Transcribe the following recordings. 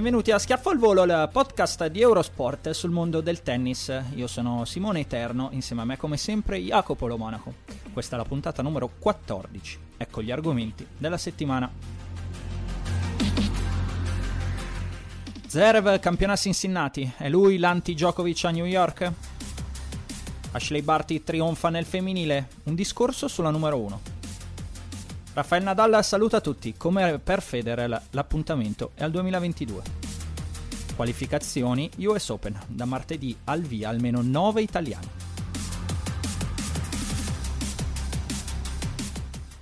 Benvenuti a Schiaffo al Volo, il podcast di Eurosport sul mondo del tennis. Io sono Simone Eterno, insieme a me come sempre Jacopo Lo Monaco. Questa è la puntata numero 14. Ecco gli argomenti della settimana. Zverev campiona a Cincinnati, è lui l'anti-Djokovic a New York? Ashley Barty trionfa nel femminile, un discorso sulla numero 1. Rafael Nadal saluta tutti, come per Federer l'appuntamento è al 2022. Qualificazioni US Open, da martedì al via almeno 9 italiani.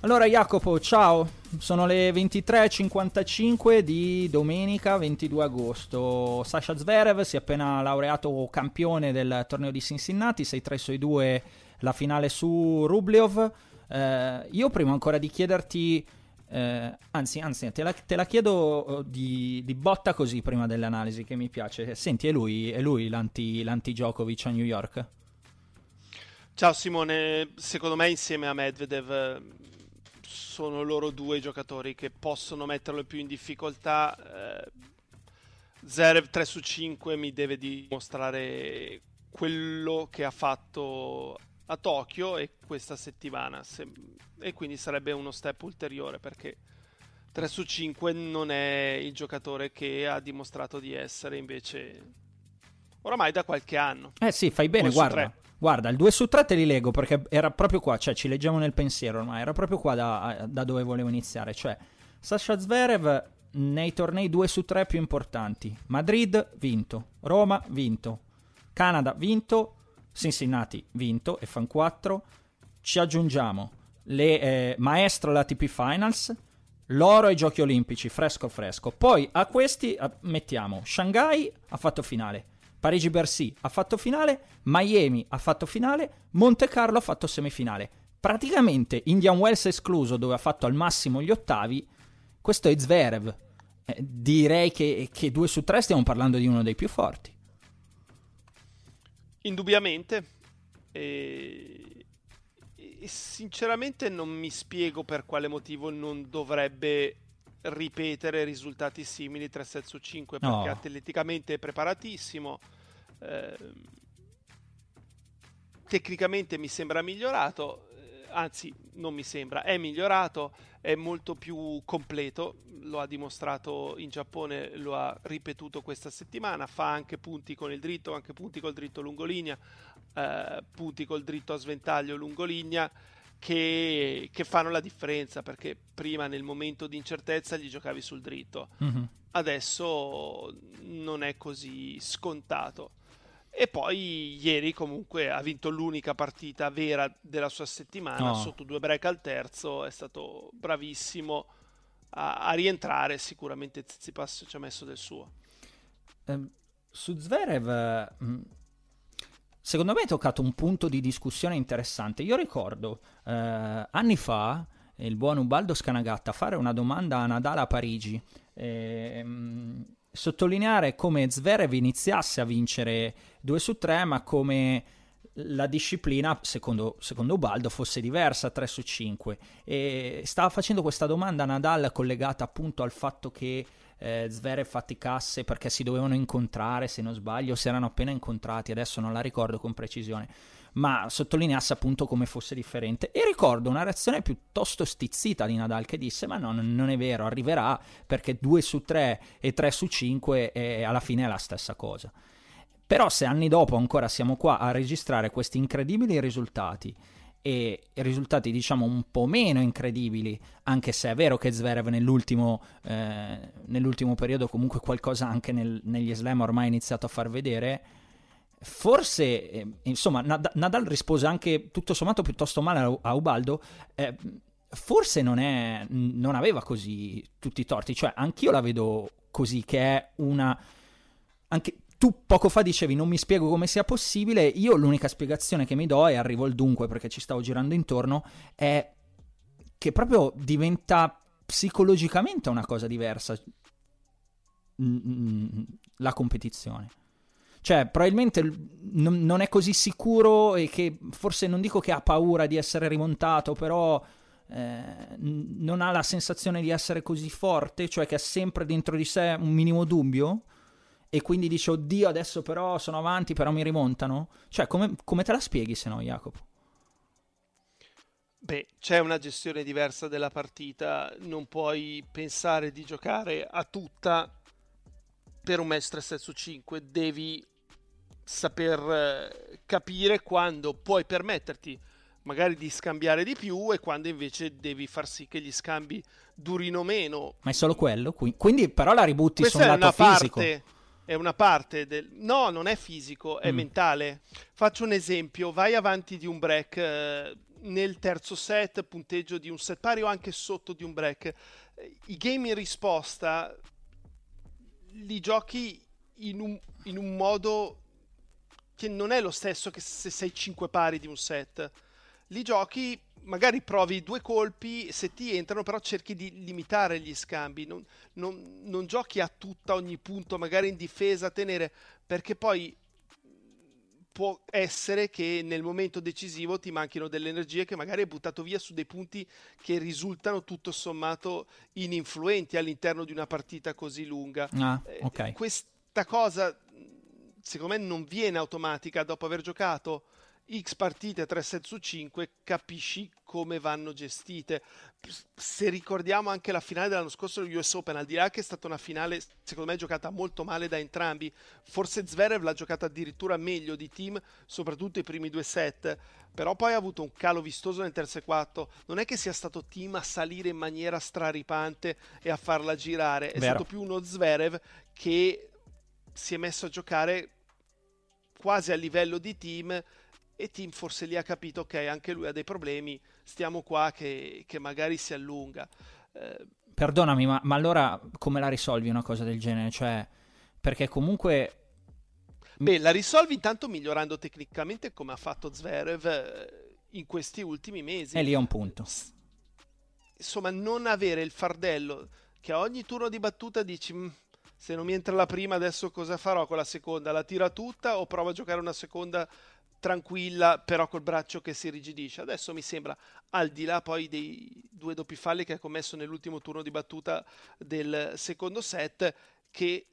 Allora Jacopo, ciao, sono le 23.55 di domenica 22 agosto. Sasha Zverev si è appena laureato campione del torneo di Cincinnati, 6-3 2 la finale su Rublev. Eh, io prima ancora di chiederti, eh, anzi, anzi te, la, te la chiedo oh, di, di, botta così prima dell'analisi che mi piace. Senti, è lui, è lui l'anti, l'anti Djokovic a New York? Ciao Simone, secondo me insieme a Medvedev sono loro due giocatori che possono metterlo più in difficoltà. Eh, Zerev 3 su 5 mi deve dimostrare quello che ha fatto a Tokyo e questa settimana se... e quindi sarebbe uno step ulteriore perché 3 su 5 non è il giocatore che ha dimostrato di essere invece oramai da qualche anno. Eh sì, fai bene, guarda. Guarda, il 2 su 3 te li leggo perché era proprio qua, cioè ci leggiamo nel pensiero ormai, era proprio qua da, da dove volevo iniziare, cioè Sasha Zverev nei tornei 2 su 3 più importanti. Madrid vinto, Roma vinto, Canada vinto, Cincinnati vinto e fan 4. Ci aggiungiamo le eh, maestro alla TP Finals, l'oro ai Giochi Olimpici, fresco fresco. Poi a questi a, mettiamo Shanghai ha fatto finale, Parigi-Bercy ha fatto finale, Miami ha fatto finale, Monte Carlo ha fatto semifinale. Praticamente Indian Wells escluso dove ha fatto al massimo gli ottavi, questo è Zverev. Eh, direi che, che 2 su 3 stiamo parlando di uno dei più forti. Indubbiamente. E... e sinceramente non mi spiego per quale motivo non dovrebbe ripetere risultati simili 3 set su 5 perché no. atleticamente è preparatissimo. Eh, tecnicamente mi sembra migliorato, eh, anzi non mi sembra, è migliorato, è molto più completo, lo ha dimostrato in Giappone, lo ha ripetuto questa settimana, fa anche punti con il dritto, anche punti col dritto lungolinea, eh, punti col dritto a sventaglio lungolinea che, che, fanno la differenza perché prima nel momento di incertezza gli giocavi sul dritto, mm-hmm. adesso non è così scontato. E poi ieri comunque ha vinto l'unica partita vera della sua settimana, oh. sotto due break al terzo, è stato bravissimo a, a rientrare, sicuramente Tsitsipas ci ha messo del suo. Eh, su Zverev, mm, secondo me hai toccato un punto di discussione interessante. Io ricordo eh, anni fa il buon Ubaldo Scanagatta fare una domanda a Nadal a Parigi. Eh, sottolineare come Zverev iniziasse a vincere 2 su 3, ma come la disciplina, secondo, secondo Ubaldo, fosse diversa 3 su 5. E stava facendo questa domanda a Nadal collegata appunto al fatto che eh, Zverev faticasse perché si dovevano incontrare, se non sbaglio, si erano appena incontrati, adesso non la ricordo con precisione, ma sottolineasse appunto come fosse differente. E ricordo una reazione piuttosto stizzita di Nadal che disse: Ma no, non è vero, arriverà perché 2 su 3 e 3 su 5 è, alla fine è la stessa cosa. Però se anni dopo ancora siamo qua a registrare questi incredibili risultati e risultati diciamo un po' meno incredibili, anche se è vero che Zverev nell'ultimo, eh, nell'ultimo periodo comunque qualcosa anche nel, negli slam ormai ha iniziato a far vedere, forse, eh, insomma, Nad- Nadal rispose anche tutto sommato piuttosto male a, a Ubaldo, eh, forse non, è, non aveva così tutti i torti, cioè anch'io la vedo così, che è una... Anche, tu poco fa dicevi non mi spiego come sia possibile, io l'unica spiegazione che mi do, e arrivo al dunque perché ci stavo girando intorno, è che proprio diventa psicologicamente una cosa diversa la competizione. Cioè, probabilmente non è così sicuro e che forse non dico che ha paura di essere rimontato, però eh, non ha la sensazione di essere così forte, cioè che ha sempre dentro di sé un minimo dubbio e quindi dice oddio adesso però sono avanti però mi rimontano cioè come, come te la spieghi se no Jacopo? Beh, c'è una gestione diversa della partita, non puoi pensare di giocare a tutta per un match 3 set su 5, devi saper eh, capire quando puoi permetterti magari di scambiare di più e quando invece devi far sì che gli scambi durino meno. Ma è solo quello? Quindi però la ributti Questa sul lato fisico. Parte è una parte del... No, non è fisico, è mm. mentale. Faccio un esempio, vai avanti di un break eh, nel terzo set, punteggio di un set pari o anche sotto di un break. I game in risposta li giochi in un, in un modo che non è lo stesso che se sei 5 pari di un set. Li giochi magari provi due colpi, se ti entrano, però cerchi di limitare gli scambi. Non, non, non giochi a tutta ogni punto, magari in difesa, a tenere, perché poi può essere che nel momento decisivo ti manchino delle energie che magari hai buttato via su dei punti che risultano tutto sommato ininfluenti all'interno di una partita così lunga. Ah, okay. Questa cosa secondo me non viene automatica dopo aver giocato X partite 3 set su 5 capisci come vanno gestite. Se ricordiamo anche la finale dell'anno scorso dello US Open, al di là che è stata una finale secondo me giocata molto male da entrambi, forse Zverev l'ha giocata addirittura meglio di team, soprattutto i primi due set, però poi ha avuto un calo vistoso nel terzo e quarto. Non è che sia stato team a salire in maniera straripante e a farla girare, è Vero. stato più uno Zverev che si è messo a giocare quasi a livello di team e Tim forse lì ha capito ok anche lui ha dei problemi stiamo qua che, che magari si allunga. Eh, perdonami ma, ma, allora come la risolvi una cosa del genere? Cioè perché comunque beh la risolvi intanto migliorando tecnicamente come ha fatto Zverev eh, in questi ultimi mesi. E lì è un punto. Insomma non avere il fardello che a ogni turno di battuta dici mm, se non mi entra la prima adesso cosa farò? Con la seconda la tira tutta o provo a giocare una seconda tranquilla, però col braccio che si rigidisce. Adesso mi sembra, al di là poi dei due doppi falli che ha commesso nell'ultimo turno di battuta del secondo set, che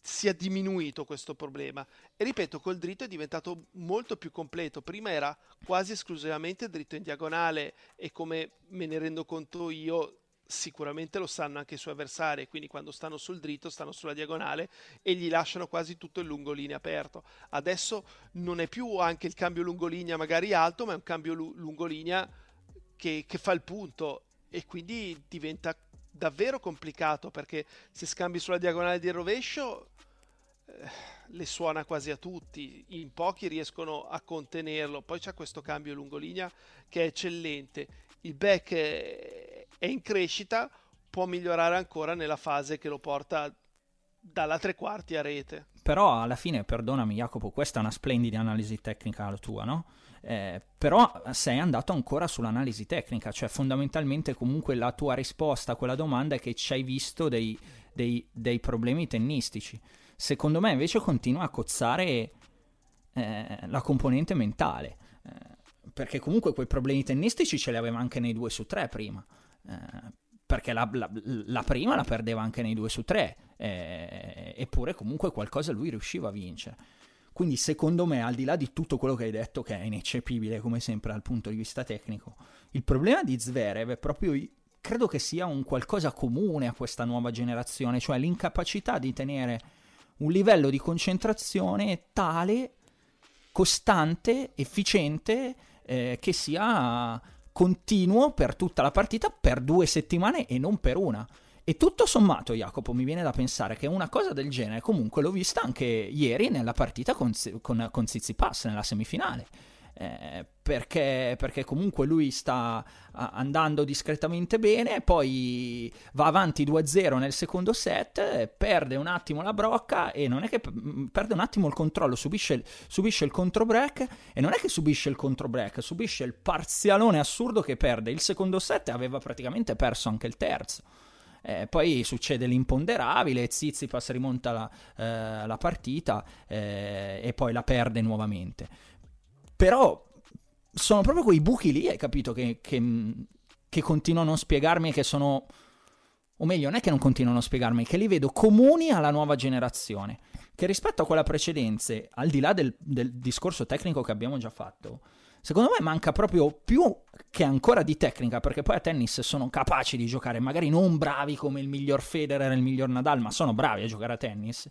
sia diminuito questo problema. E ripeto, col dritto è diventato molto più completo. Prima era quasi esclusivamente dritto in diagonale e come me ne rendo conto io, sicuramente lo sanno anche i suoi avversari, quindi quando stanno sul dritto stanno sulla diagonale e gli lasciano quasi tutto il lungolinea aperto. Adesso non è più anche il cambio lungolinea magari alto, ma è un cambio lu- lungolinea che, che fa il punto e quindi diventa davvero complicato perché se scambi sulla diagonale di rovescio eh, le suona quasi a tutti, in pochi riescono a contenerlo, poi c'è questo cambio lungolinea che è eccellente. Il back è, è in crescita, può migliorare ancora nella fase che lo porta dalla tre quarti a rete. Però alla fine, perdonami Jacopo, questa è una splendida analisi tecnica la tua, no? Eh, però sei andato ancora sull'analisi tecnica, cioè fondamentalmente comunque la tua risposta a quella domanda è che ci hai visto dei, dei, dei problemi tennistici. Secondo me invece continua a cozzare eh, la componente mentale. Eh, perché comunque quei problemi tennistici ce li aveva anche nei 2 su 3 prima. Eh, perché la, la, la, prima la perdeva anche nei 2 su 3, eh, eppure comunque qualcosa lui riusciva a vincere. Quindi secondo me, al di là di tutto quello che hai detto, che è ineccepibile come sempre dal punto di vista tecnico, il problema di Zverev è proprio, credo che sia un qualcosa comune a questa nuova generazione, cioè l'incapacità di tenere un livello di concentrazione tale, costante, efficiente, eh, che sia continuo per tutta la partita per due settimane e non per una. E tutto sommato, Jacopo, mi viene da pensare che una cosa del genere comunque l'ho vista anche ieri nella partita con, con, con Zizipas, nella semifinale. Eh, perché, perché, comunque lui sta andando discretamente bene, poi va avanti 2-0 nel secondo set, perde un attimo la brocca e non è che mm, perde un attimo il controllo, subisce, subisce il contro break e non è che subisce il contro break, subisce il parzialone assurdo che perde il secondo set e aveva praticamente perso anche il terzo. Eh, poi succede l'imponderabile, Zizipas rimonta la, eh, la partita eh, e poi la perde nuovamente. Però sono proprio quei buchi lì, hai capito, che, che, che continuano a non spiegarmi che sono... O meglio, non è che non continuano a spiegarmi, che li vedo comuni alla nuova generazione. Che rispetto a quella precedente, al di là del, del discorso tecnico che abbiamo già fatto, secondo me manca proprio più che ancora di tecnica, perché poi a tennis sono capaci di giocare, magari non bravi come il miglior Federer e il miglior Nadal, ma sono bravi a giocare a tennis.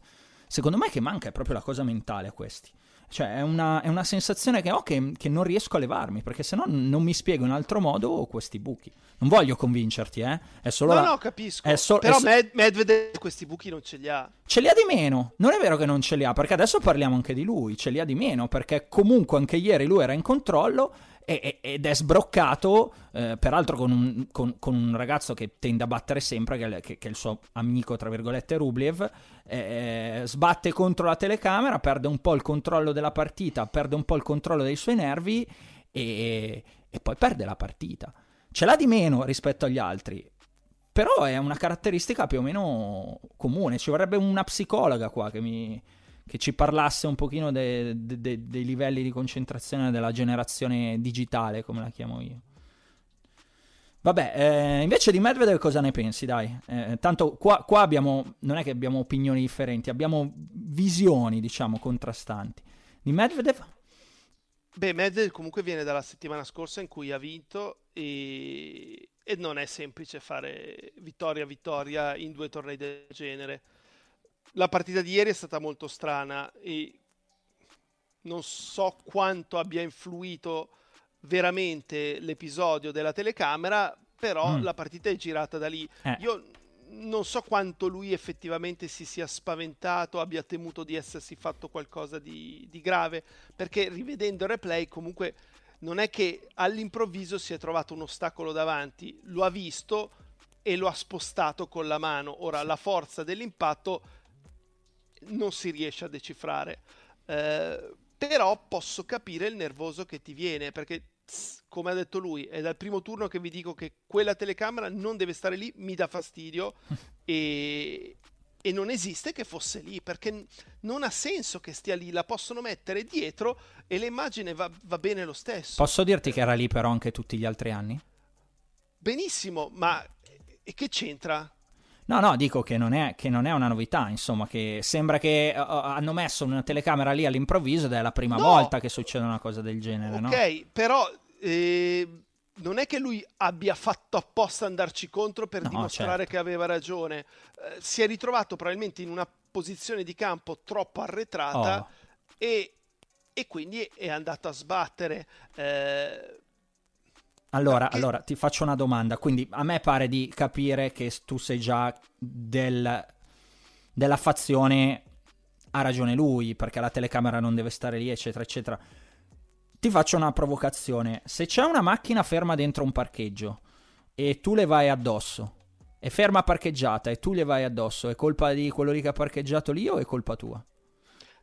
Secondo me che manca è proprio la cosa mentale a questi. Cioè, è una, è una sensazione che ho che, che, non riesco a levarmi, perché se no non mi spiego in altro modo questi buchi. Non voglio convincerti, eh? È solo no, la... no, capisco. So... Però Med- Medvedev questi buchi non ce li ha. Ce li ha di meno. Non è vero che non ce li ha, perché adesso parliamo anche di lui. Ce li ha di meno, perché comunque anche ieri lui era in controllo ed è sbroccato, eh, peraltro con un, con, con un, ragazzo che tende a battere sempre, che, che, che è il suo amico, tra virgolette, Rubliev, eh, sbatte contro la telecamera, perde un po' il controllo della partita, perde un po' il controllo dei suoi nervi e, e poi perde la partita. Ce l'ha di meno rispetto agli altri, però è una caratteristica più o meno comune, ci vorrebbe una psicologa qua che mi che ci parlasse un pochino de, de, de, dei livelli di concentrazione della generazione digitale, come la chiamo io. Vabbè, eh, invece di Medvedev cosa ne pensi, dai? Eh, tanto qua, qua, abbiamo, non è che abbiamo opinioni differenti, abbiamo visioni, diciamo, contrastanti. Di Medvedev? Beh, Medvedev comunque viene dalla settimana scorsa in cui ha vinto e, e non è semplice fare vittoria a vittoria in due tornei del genere la partita di ieri è stata molto strana e non so quanto abbia influito veramente l'episodio della telecamera, però mm. la partita è girata da lì. Eh. Io non so quanto lui effettivamente si sia spaventato, abbia temuto di essersi fatto qualcosa di, di grave, perché rivedendo il replay comunque non è che all'improvviso si è trovato un ostacolo davanti, lo ha visto e lo ha spostato con la mano. Ora la forza dell'impatto non si riesce a decifrare. Eh, però posso capire il nervoso che ti viene, perché come ha detto lui, è dal primo turno che vi dico che quella telecamera non deve stare lì, mi dà fastidio e, e non esiste che fosse lì, perché non ha senso che stia lì, la possono mettere dietro e l'immagine va, va bene lo stesso. Posso dirti che era lì però anche tutti gli altri anni? Benissimo, ma e che c'entra? No, no, dico che non, è, che non è una novità, insomma, che sembra che uh, hanno messo una telecamera lì all'improvviso ed è la prima no. volta che succede una cosa del genere, Ok, no? però eh, non è che lui abbia fatto apposta andarci contro per no, dimostrare certo. che aveva ragione. Eh, si è ritrovato probabilmente in una posizione di campo troppo arretrata oh. e, e, quindi è andato a sbattere. Eh, allora, allora, ti faccio una domanda. Quindi a me pare di capire che tu sei già del, della fazione ha ragione lui, perché la telecamera non deve stare lì, eccetera, eccetera. Ti faccio una provocazione. Se c'è una macchina ferma dentro un parcheggio e tu le vai addosso, è ferma parcheggiata e tu le vai addosso, è colpa di quello lì che ha parcheggiato lì o è colpa tua?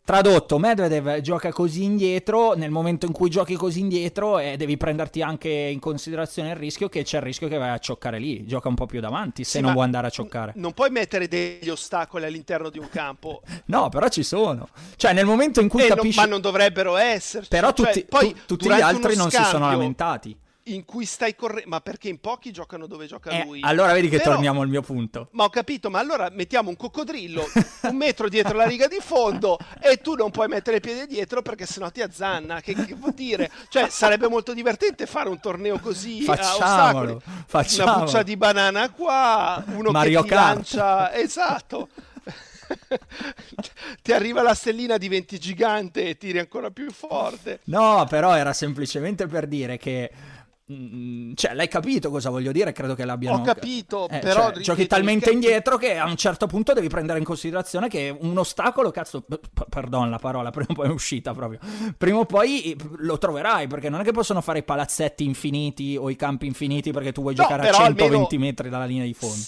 Tradotto, Medvedev gioca così indietro, nel momento in cui giochi così indietro eh, devi prenderti anche in considerazione il rischio che c'è il rischio che vai a cioccare lì, gioca un po' più davanti se Sì, non vuoi andare a cioccare. Non puoi mettere degli ostacoli all'interno di un campo, No, però ci sono. Cioè nel momento in cui Eh, non- capisci... ma non dovrebbero esserci. Però Cioè, tutti, poi, tu- tutti gli altri non si sono scambio lamentati. In cui stai correndo, ma perché in pochi giocano dove gioca Eh, lui. allora vedi che Però- torniamo al mio punto. Ma ho capito, ma allora mettiamo un coccodrillo un metro dietro la riga di fondo e tu non puoi mettere il piede dietro perché sennò ti azzanna. Che, che vuol dire? Cioè, sarebbe molto divertente fare un torneo così a Facciamolo, ostacoli. facciamolo. Una buccia di banana qua, uno Mario che ti Kart. lancia. Esatto. ti arriva la stellina, diventi gigante e tiri ancora più forte. No, però era semplicemente per dire che... mm, Cioè, l'hai capito cosa voglio dire? Credo che l'abbiano... Ho capito, Eh, però cioè, giochi talmente indietro che a un certo punto devi prendere in considerazione che un ostacolo, cazzo, p- p- pardon la parola, prima o poi è uscita proprio. Prima o poi lo troverai, perché non è che possono fare i palazzetti infiniti o i campi infiniti perché tu vuoi No, giocare a però 120 almeno metri dalla linea di fondo.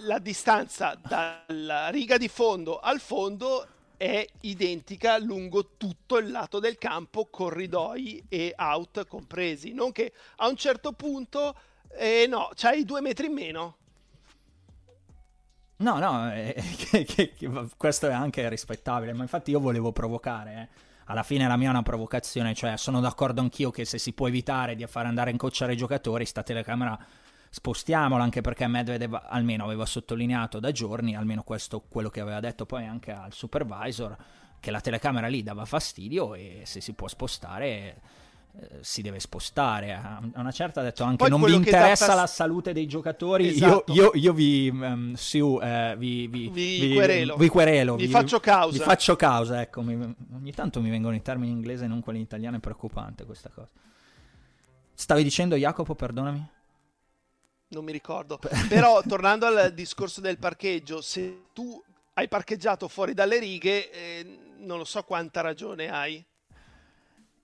La distanza dalla riga di fondo al fondo è identica lungo tutto il lato del campo, corridoi e out compresi. Non che a un certo punto, eh, no, c'hai due metri in meno. No, no, eh, che- che- che- questo è anche rispettabile, ma infatti io volevo provocare. eh. Alla fine la mia è una provocazione, cioè sono d'accordo anch'io che se si può evitare di far andare in coccare i giocatori, sta telecamera spostiamola, anche perché Medvedev almeno aveva sottolineato da giorni, almeno questo quello che aveva detto poi anche al supervisor, che la telecamera lì dava fastidio e se si può spostare eh, si deve spostare. A una certa ha detto anche Poi non vi interessa fas- la salute dei giocatori, Esatto. io, io, io vi, ehm, Siu, eh, vi, vi, Vi querelo. vi querelo, Vi faccio causa. Vi faccio causa, ecco, mi- ogni tanto mi vengono i termini in inglese e non quelli in italiano, è preoccupante questa cosa. Stavi dicendo Jacopo, perdonami? Non mi ricordo. Però tornando al discorso del parcheggio, se tu hai parcheggiato fuori dalle righe, eh, non lo so quanta ragione hai.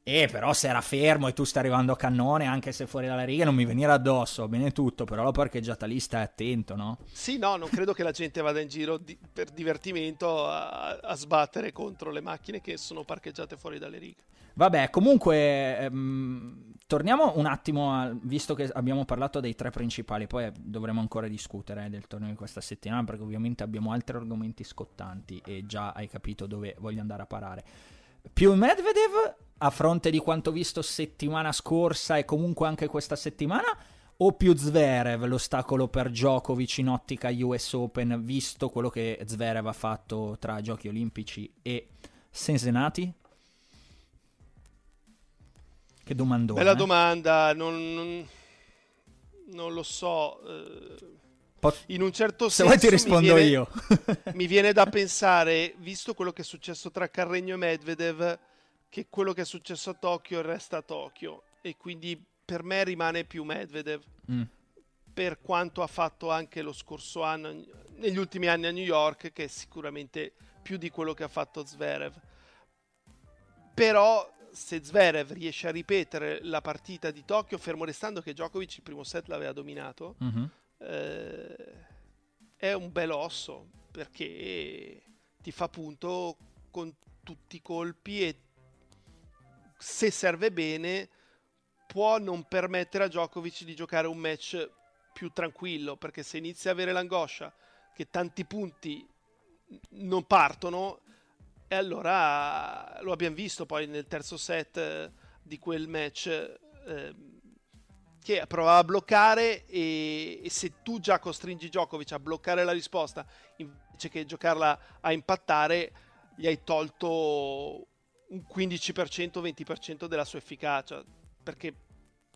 Eh, però se era fermo e tu stai arrivando a cannone, anche se fuori dalle righe, non mi venire addosso, bene tutto, però l'ho parcheggiata lì, stai attento, no? Sì, no, non credo che la gente vada in giro di- per divertimento a, a sbattere contro le macchine che sono parcheggiate fuori dalle righe. Vabbè, comunque, ehm, torniamo un attimo, a- visto che abbiamo parlato dei tre principali, poi dovremo ancora discutere eh, del torneo di questa settimana, perché ovviamente abbiamo altri argomenti scottanti e già hai capito dove voglio andare a parare. Più Medvedev a fronte di quanto visto settimana scorsa e comunque anche questa settimana? O più Zverev, l'ostacolo per Djokovic in ottica US Open, visto quello che Zverev ha fatto tra Giochi Olimpici e Sensenati? Che domandone. Bella eh? domanda, non, non- non lo so. eh, in un certo Se senso vuoi ti mi rispondo viene- io. mi viene da pensare, visto quello che è successo tra Carregno e Medvedev, che quello che è successo a Tokyo resta a Tokyo e quindi per me rimane più Medvedev Mm. per quanto ha fatto anche lo scorso anno, negli ultimi anni a New York, che è sicuramente più di quello che ha fatto Zverev. Però se Zverev riesce a ripetere la partita di Tokyo, fermo restando che Djokovic il primo set l'aveva dominato, Mhm. eh, è un bel osso perché ti fa punto con tutti i colpi e se serve bene può non permettere a Djokovic di giocare un match più tranquillo perché se inizia a avere l'angoscia che tanti punti non partono e allora lo abbiamo visto poi nel terzo set eh, di quel match eh, che provava a bloccare e, e se tu già costringi Djokovic a bloccare la risposta invece che giocarla a impattare gli hai tolto un 15% 20% della sua efficacia perché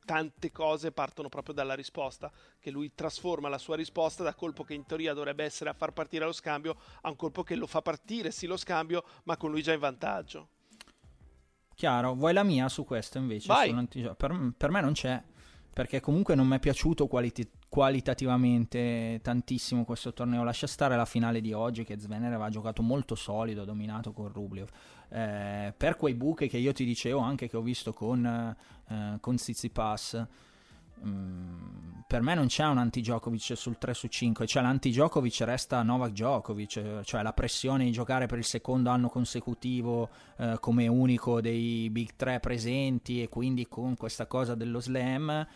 tante cose partono proprio dalla risposta che lui trasforma la sua risposta da colpo che in teoria dovrebbe essere a far partire lo scambio a un colpo che lo fa partire sì lo scambio ma con lui già in vantaggio Chiaro, vuoi la mia su questo invece? Vai. Per, per me non c'è, perché comunque non mi è piaciuto qualiti- qualitativamente tantissimo questo torneo. Lascia stare la finale di oggi che Zvener aveva giocato molto solido, dominato con Rublev. Eh, per quei buchi che io ti dicevo anche che ho visto con, eh, con Tsitsipas, mm, per me non c'è un anti-Djokovic sul 3 su 5, cioè l'anti-Djokovic resta Novak Djokovic, cioè la pressione di giocare per il secondo anno consecutivo eh, come unico dei Big 3 presenti e quindi con questa cosa dello slam,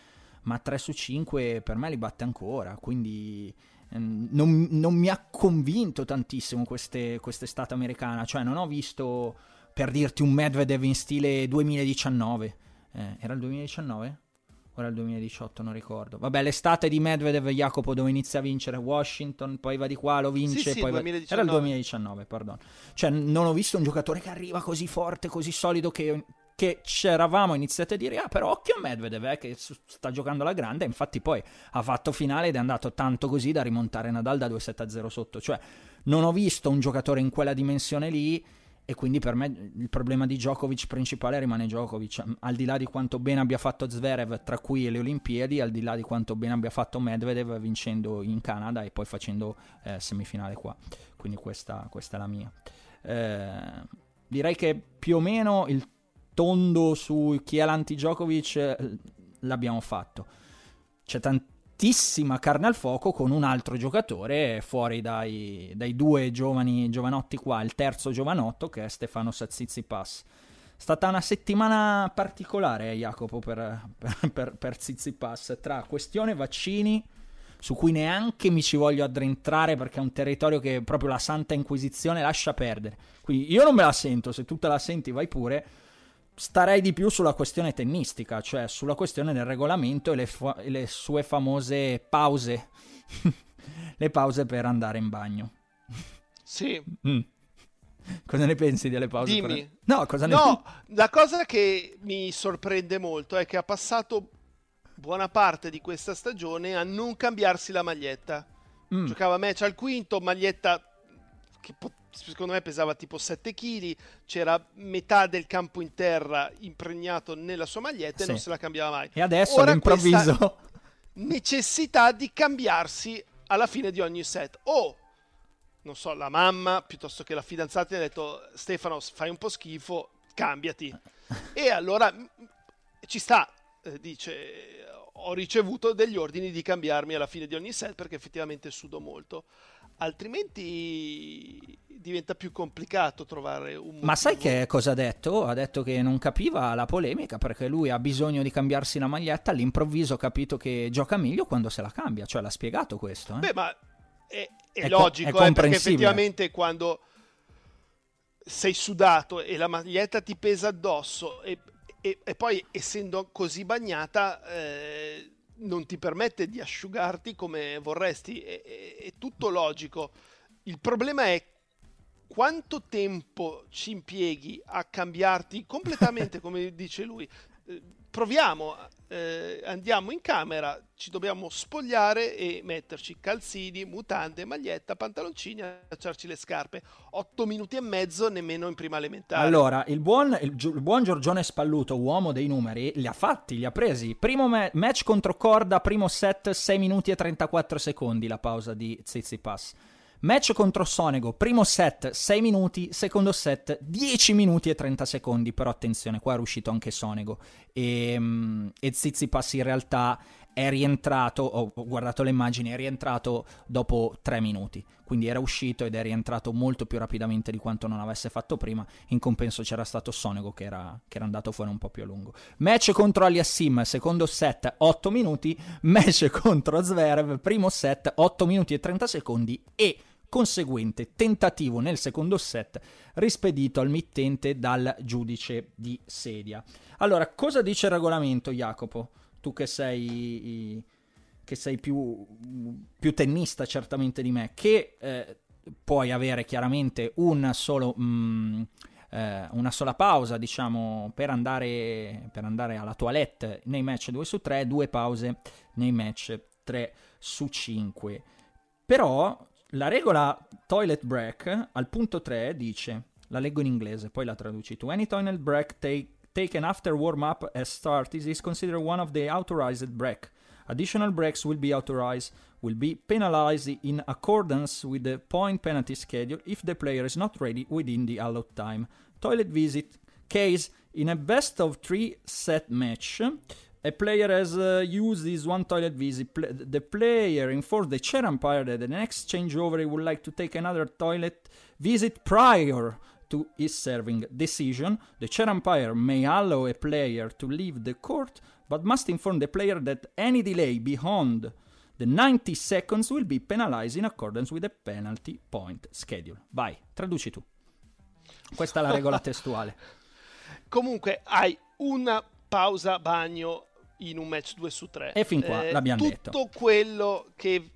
ma 3 su 5 per me li batte ancora, quindi ehm, non, non, mi ha convinto tantissimo queste, quest'estate americana, cioè non ho visto per dirti un Medvedev in stile 2019, eh, era il 2019? Ora il 2018, non ricordo. Vabbè, l'estate di Medvedev Jacopo dove inizia a vincere Washington, poi va di qua, lo vince. Sì, sì, poi va... Era il 2019, perdono. Cioè, non ho visto un giocatore che arriva così forte, così solido che, che c'eravamo iniziati a dire, ah, però occhio a Medvedev, eh, che sta giocando alla grande. Infatti poi ha fatto finale ed è andato tanto così da rimontare Nadal da 2-7-0 sotto. Cioè, non ho visto un giocatore in quella dimensione lì e quindi per me il problema di Djokovic principale rimane Djokovic, al di là di quanto bene abbia fatto Zverev tra qui e le Olimpiadi, al di là di quanto bene abbia fatto Medvedev vincendo in Canada e poi facendo eh, semifinale qua, quindi questa, questa è la mia. Eh, direi che più o meno il tondo su chi è l'anti-Djokovic eh, l'abbiamo fatto. C'è tantissima carne al fuoco con un altro giocatore fuori dai, dai due giovani giovanotti qua, il terzo giovanotto che è Stefano Tsitsipas. È stata una settimana particolare, Jacopo, per, per, per, per Tsitsipas, tra questione vaccini, su cui neanche mi ci voglio addentrare perché è un territorio che proprio la Santa Inquisizione lascia perdere. Quindi io non me la sento, se tu te la senti vai pure starei di più sulla questione tennistica, cioè sulla questione del regolamento e le, fa- le sue famose pause. le pause per andare in bagno. Sì. Mm. Cosa ne pensi delle pause? Dimmi. Per... No, cosa ne No, la cosa che mi sorprende molto è che ha passato buona parte di questa stagione a non cambiarsi la maglietta. Mm. Giocava match al quinto, maglietta che pot- secondo me pesava tipo 7 kg, c'era metà del campo in terra impregnato nella sua maglietta sì. e non se la cambiava mai. E adesso Ora all'improvviso... necessità di cambiarsi alla fine di ogni set. O, non so, la mamma piuttosto che la fidanzata gli ha detto Stefano fai un po' schifo, cambiati. e allora ci sta, eh, dice ho ricevuto degli ordini di cambiarmi alla fine di ogni set perché effettivamente sudo molto altrimenti diventa più complicato trovare un motivo. Ma sai che cosa ha detto? Ha detto che non capiva la polemica perché lui ha bisogno di cambiarsi la maglietta, all'improvviso ha capito che gioca meglio quando se la cambia, cioè l'ha spiegato questo. Eh? Beh, ma è, è, è logico, co- è eh, perché effettivamente quando sei sudato e la maglietta ti pesa addosso e, e, e poi essendo così bagnata... Eh, non ti permette di asciugarti come vorresti, è, è, è tutto logico. Il problema è quanto tempo ci impieghi a cambiarti completamente, come dice lui. Proviamo, eh, andiamo in camera, ci dobbiamo spogliare e metterci calzini, mutande, maglietta, pantaloncini, allacciarci le scarpe. Otto minuti e mezzo nemmeno in prima elementare. Allora, il buon, il, il buon Giorgione Spalluto, uomo dei numeri, li ha fatti, li ha presi. Primo me- match contro Corda, primo set, 6 minuti e 34 secondi la pausa di Tsitsipas. Match contro Sonego, primo set 6 minuti, secondo set 10 minuti e 30 secondi, però attenzione, qua è uscito anche Sonego. E, um, e Zizipas in realtà è rientrato, ho guardato le immagini, è rientrato dopo 3 minuti, quindi era uscito ed è rientrato molto più rapidamente di quanto non avesse fatto prima, in compenso c'era stato Sonego che era, che era andato fuori un po' più a lungo. Match contro Aliassim, secondo set 8 minuti, match contro Zverev, primo set 8 minuti e 30 secondi. E conseguente tentativo nel secondo set rispedito al mittente dal giudice di sedia. Allora, cosa dice il regolamento, Jacopo? Tu che sei, che sei più, più tennista certamente di me, che eh, puoi avere chiaramente un solo... Mm, eh, una sola pausa, diciamo, per andare, per andare alla toilette nei match 2 su 3, due pause nei match 3 su 5. Però la regola toilet break al punto 3 dice, la leggo in inglese, poi la traduci tu. Any toilet break take, taken after warm up has started is considered one of the authorized break. Additional breaks will be authorized, will be penalized in accordance with the point penalty schedule if the player is not ready within the allowed time. Toilet visit case in a best of three set match a player has uh, used his one toilet visit. Pl- the player informs the chair umpire that the next changeover he would like to take another toilet visit prior to his serving decision. The chair umpire may allow a player to leave the court, but must inform the player that any delay beyond the 90 seconds will be penalized in accordance with the penalty point schedule. Vai, traduci tu. Questa è la regola testuale. Comunque hai una pausa bagno in un match 2 su 3. E fin qua eh, l'abbiamo tutto detto. Tutto quello che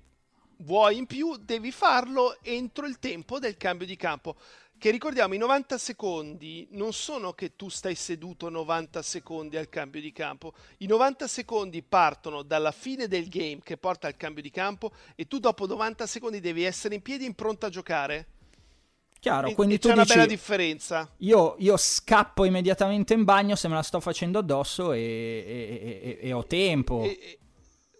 vuoi in più devi farlo entro il tempo del cambio di campo. Che ricordiamo, i 90 secondi non sono che tu stai seduto 90 secondi al cambio di campo. I 90 secondi partono dalla fine del game che porta al cambio di campo e tu dopo 90 secondi devi essere in piedi in pronta a giocare. Chiaro, quindi e tu c'è dici, una bella differenza. Io, io, scappo immediatamente in bagno se me la sto facendo addosso e, e, e, e ho tempo.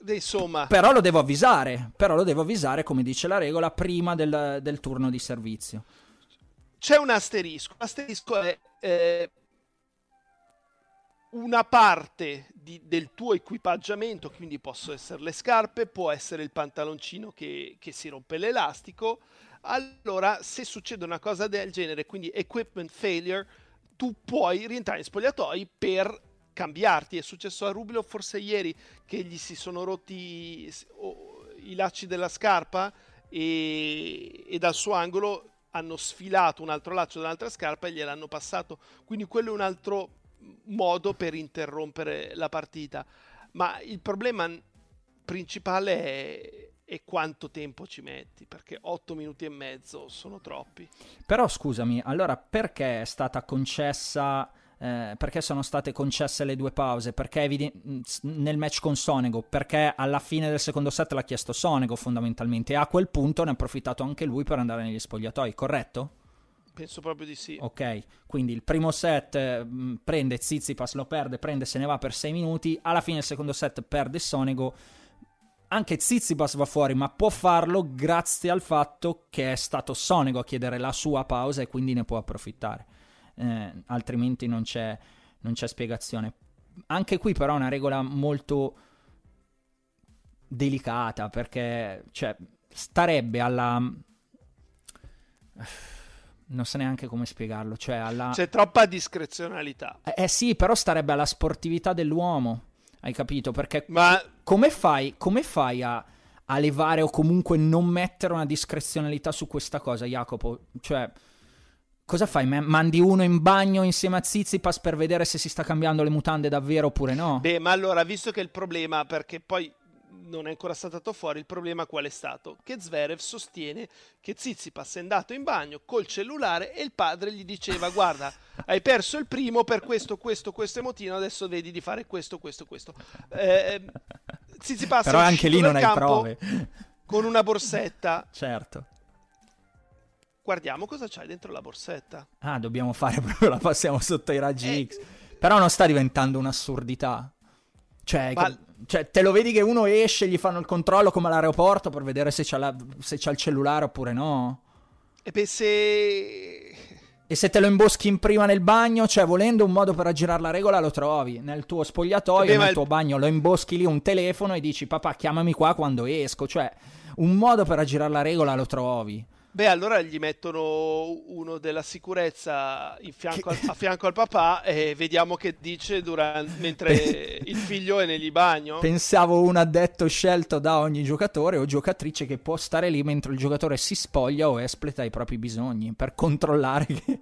insomma. Però lo devo avvisare, però lo devo avvisare, come dice la regola, prima del, del turno di servizio. C'è un asterisco. L'asterisco è eh, una parte di, del tuo equipaggiamento, quindi possono essere le scarpe, può essere il pantaloncino che, che si rompe l'elastico allora se succede una cosa del genere, quindi equipment failure, tu puoi rientrare in spogliatoi per cambiarti. È successo a Rubilo forse ieri che gli si sono rotti i lacci della scarpa e, e dal suo angolo hanno sfilato un altro laccio dell'altra scarpa e gliel'hanno passato. Quindi quello è un altro modo per interrompere la partita. Ma il problema principale è, e quanto tempo ci metti, perché 8 minuti e mezzo sono troppi. Però scusami, allora perché è stata concessa... Eh, perché sono state concesse le due pause? Perché eviden- nel match con Sonego? Perché alla fine del secondo set l'ha chiesto Sonego fondamentalmente e a quel punto ne ha approfittato anche lui per andare negli spogliatoi, corretto? Penso proprio di sì. Ok, quindi il primo set eh, prende Zizipas, lo perde, prende, se ne va per 6 minuti, alla fine del secondo set perde Sonego anche Zizipas va fuori, ma può farlo grazie al fatto che è stato Sonego a chiedere la sua pausa e quindi ne può approfittare. Eh, altrimenti non c'è, non c'è spiegazione. Anche qui però è una regola molto delicata perché cioè, starebbe alla... Non so neanche come spiegarlo. Cioè alla... C'è troppa discrezionalità. Eh, eh sì, però starebbe alla sportività dell'uomo. Hai capito? Perché Ma... come fai, come fai a, a, levare o comunque non mettere una discrezionalità su questa cosa, Jacopo? Cioè, cosa fai? Mandi uno in bagno insieme a Zizipas per vedere se si sta cambiando le mutande davvero oppure no? Beh, ma allora, visto che il problema, perché poi non è ancora stato fuori, il problema qual è stato? Che Zverev sostiene che Zizipas è andato in bagno col cellulare e il padre gli diceva guarda, hai perso il primo per questo, questo, questo emotino, adesso vedi di fare questo, questo, questo. Eh, Zizipas Però anche lì non hai prove. Con una borsetta. Certo. Guardiamo cosa c'hai dentro la borsetta. Ah, dobbiamo fare proprio la passiamo sotto i raggi eh, X. Però non sta diventando un'assurdità. Cioè, Ma... che cioè, te lo vedi che uno esce, gli fanno il controllo come all'aeroporto per vedere se c'ha, la, se c'ha il cellulare oppure no. E beh, se... E se te lo imboschi in prima nel bagno, cioè volendo un modo per aggirare la regola lo trovi. Nel tuo spogliatoio, beh, nel tuo il... bagno, lo imboschi lì un telefono e dici papà chiamami qua quando esco. Cioè, un modo per aggirare la regola lo trovi. Beh, allora gli mettono uno della sicurezza fianco al, a fianco al papà e vediamo che dice durante, mentre il figlio è negli bagno. Pensavo un addetto scelto da ogni giocatore o giocatrice che può stare lì mentre il giocatore si spoglia o espleta i propri bisogni per controllare che,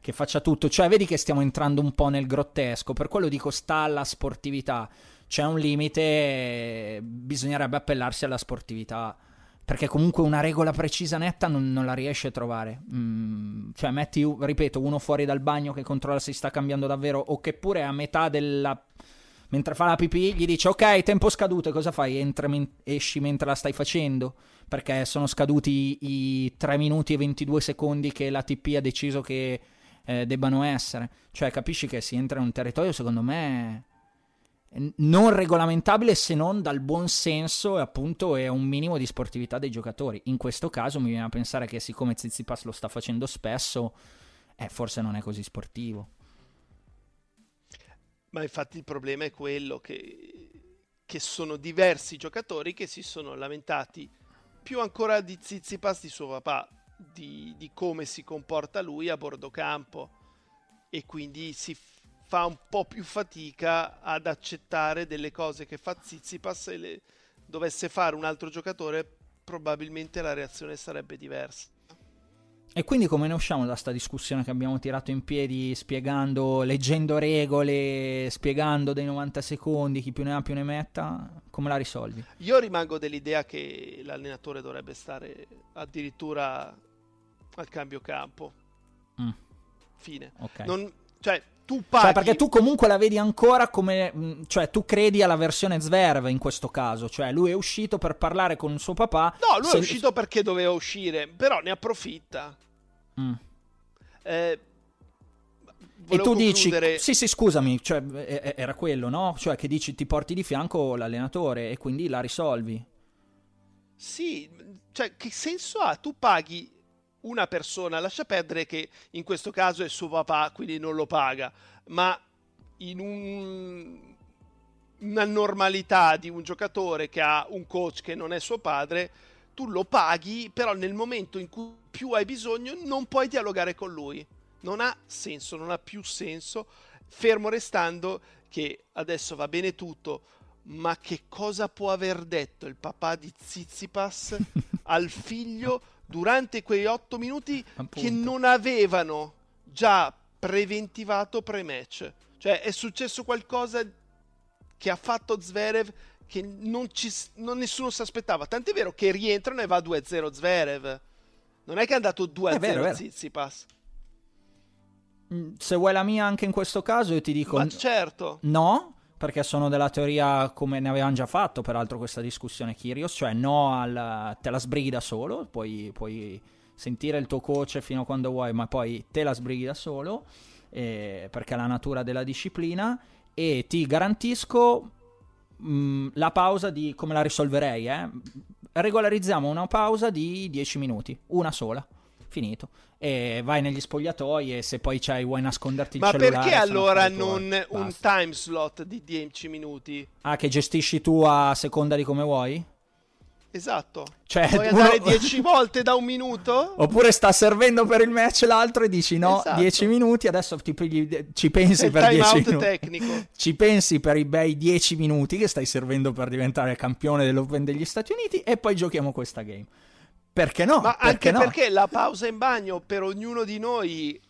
che faccia tutto. Cioè, vedi che stiamo entrando un po' nel grottesco. Per quello dico sta alla sportività. C'è un limite, bisognerebbe appellarsi alla sportività perché comunque una regola precisa netta non, non la riesci a trovare. Mm, cioè, metti, ripeto, uno fuori dal bagno che controlla se si sta cambiando davvero, o che pure a metà della. Mentre fa la pipì, gli dice: Ok, tempo scaduto. E cosa fai? Entra, esci mentre la stai facendo? Perché sono scaduti i 3 minuti e 22 secondi che l'ATP ha deciso che eh, debbano essere. Cioè, capisci che si entra in un territorio, secondo me non regolamentabile se non dal buon senso e appunto è un minimo di sportività dei giocatori. In questo caso mi viene a pensare che siccome Zizipas lo sta facendo spesso, eh, forse non è così sportivo. Ma infatti il problema è quello che, che sono diversi giocatori che si sono lamentati più ancora di Zizipas di suo papà, di, di come si comporta lui a bordo campo e quindi si fa un po' più fatica ad accettare delle cose che fa Zizipas e le dovesse fare un altro giocatore probabilmente la reazione sarebbe diversa. E quindi come ne usciamo da sta discussione che abbiamo tirato in piedi spiegando, leggendo regole, spiegando dei 90 secondi, chi più ne ha più ne metta, come la risolvi? Io rimango dell'idea che l'allenatore dovrebbe stare addirittura al cambio campo. Mm. Fine. Okay. Non, cioè, tu cioè, paghi... Cioè, perché tu comunque la vedi ancora come... Mm, cioè, tu credi alla versione Zverv in questo caso. Cioè, lui è uscito per parlare con suo papà. No, lui se... è uscito perché doveva uscire, però ne approfitta. Mm. Eh, e tu concludere... dici, sì sì scusami, cioè, era quello, no? Cioè che dici ti porti di fianco l'allenatore e quindi la risolvi. Sì, cioè che senso ha? Tu paghi una persona, lascia perdere che in questo caso è suo papà, quindi non lo paga, ma in un, una normalità di un giocatore che ha un coach che non è suo padre, tu lo paghi, però nel momento in cui più hai bisogno non puoi dialogare con lui. Non ha senso, non ha più senso, fermo restando che adesso va bene tutto, ma che cosa può aver detto il papà di Zizipas al figlio durante quei otto minuti Appunto. che non avevano già preventivato pre-match. Cioè è successo qualcosa che ha fatto Zverev che non, ci, non nessuno si aspettava. Tant'è vero che rientrano e va 2-0 Zverev. Non è che è andato 2-0 Zizipas. Mm, se vuoi la mia anche in questo caso, io ti dico... Ma certo. No, perché sono della teoria come ne avevamo già fatto peraltro questa discussione Kyrios, cioè no al te la sbrighi da solo, puoi, puoi sentire il tuo coach fino a quando vuoi, ma poi te la sbrighi da solo, eh, perché è la natura della disciplina, e ti garantisco mh, mm, la pausa di come la risolverei, eh? regolarizziamo una pausa di 10 minuti, una sola, finito e vai negli spogliatoi e se poi c'hai vuoi nasconderti il Ma cellulare. Ma perché allora non un time slot di 10 minuti? Ah, che gestisci tu a seconda di come vuoi? Esatto. Cioè, Vuoi uno... andare 10 volte da un minuto? Oppure sta servendo per il match l'altro e dici no, 10 esatto. minuti, adesso pigli... ci pensi per 10 minuti. tecnico. Ci pensi per i bei 10 minuti che stai servendo per diventare campione dell'Open degli Stati Uniti e poi giochiamo questa game. Perché no? Ma perché anche no? perché la pausa in bagno per ognuno di noi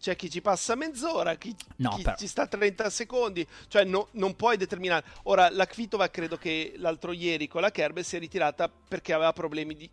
c'è chi ci passa mezz'ora, chi, no, chi ci sta 30 secondi, cioè no, non puoi determinare. Ora, la Kvitova credo che l'altro ieri con la Kerber si è ritirata perché aveva problemi di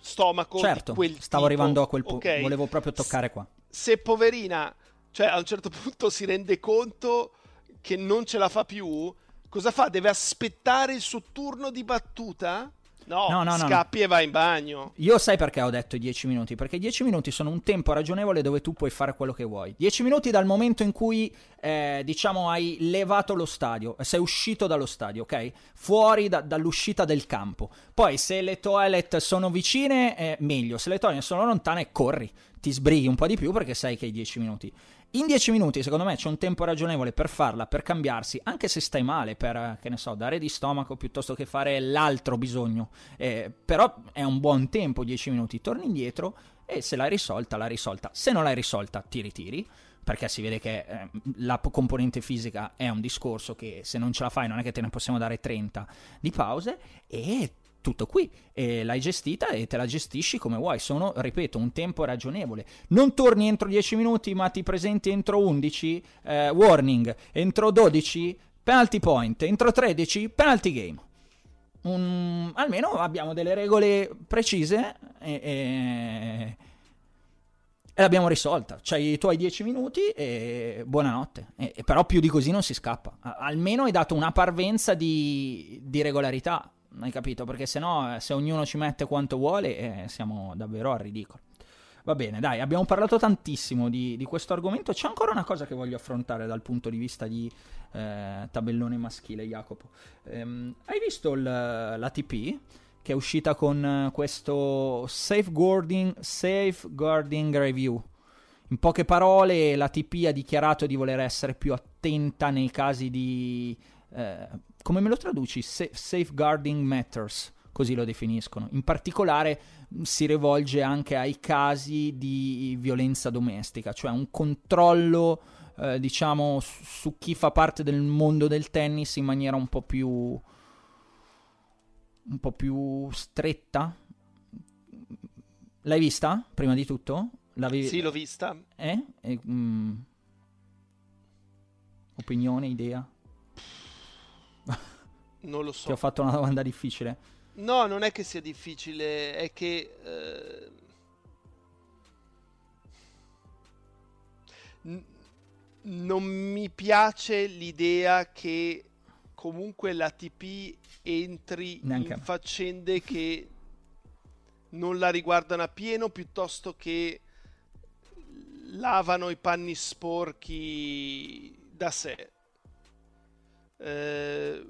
stomaco. Certo, stavo tipo. arrivando a quel punto, okay. volevo proprio toccare qua. Se poverina, cioè a un certo punto si rende conto che non ce la fa più, cosa fa? Deve aspettare il suo turno di battuta? No, no, no, scappi no. e vai in bagno. Io sai perché ho detto 10 minuti? Perché 10 minuti sono un tempo ragionevole dove tu puoi fare quello che vuoi. 10 minuti dal momento in cui, eh, diciamo, hai levato lo stadio, sei uscito dallo stadio, ok? Fuori da, dall'uscita del campo. Poi se le toilet sono vicine, eh, meglio. Se le toilet sono lontane, corri. Ti sbrighi un po' di più perché sai che hai 10 minuti. In 10 minuti, secondo me, c'è un tempo ragionevole per farla, per cambiarsi, anche se stai male, per, che ne so, dare di stomaco piuttosto che fare l'altro bisogno. Eh, però è un buon tempo, 10 minuti. Torni indietro e se l'hai risolta, l'hai risolta. Se non l'hai risolta, ti ritiri perché si vede che eh, la componente fisica è un discorso che se non ce la fai non è che te ne possiamo dare 30 di pause e tutto qui. E l'hai gestita e te la gestisci come vuoi. Sono, ripeto, un tempo ragionevole. Non torni entro 10 minuti, ma ti presenti entro 11, eh, warning, entro 12, penalty point, entro 13, penalty game. Un, almeno abbiamo delle regole precise e, e, e l'abbiamo risolta. Cioè, tu hai 10 minuti e buonanotte. E, però più di così non si scappa. almeno hai dato una parvenza di, di regolarità hai capito? Perché se no, eh, se ognuno ci mette quanto vuole, eh, siamo davvero al ridicolo. Va bene, dai, abbiamo parlato tantissimo di, di, questo argomento. C'è ancora una cosa che voglio affrontare dal punto di vista di eh, tabellone maschile, Jacopo. Ehm, hai visto il, l'ATP che è uscita con questo safeguarding, safeguarding review? In poche parole, l'ATP ha dichiarato di voler essere più attenta nei casi di... Eh, come me lo traduci? Sa- safeguarding matters, così lo definiscono. In particolare si rivolge anche ai casi di violenza domestica, cioè un controllo, eh, diciamo, su-, su chi fa parte del mondo del tennis in maniera un po' più... un po' più stretta. L'hai vista, prima di tutto? L'avevi... Sì, l'ho vista. Eh? E, mm... Opinione, idea? Non lo so. Ti ho fatto una domanda difficile. No, non è che sia difficile, è che... Eh... N- non mi piace l'idea che comunque l'ATP entri Neanche in faccende che non la riguardano a pieno piuttosto che lavano i panni sporchi da sé. Eh...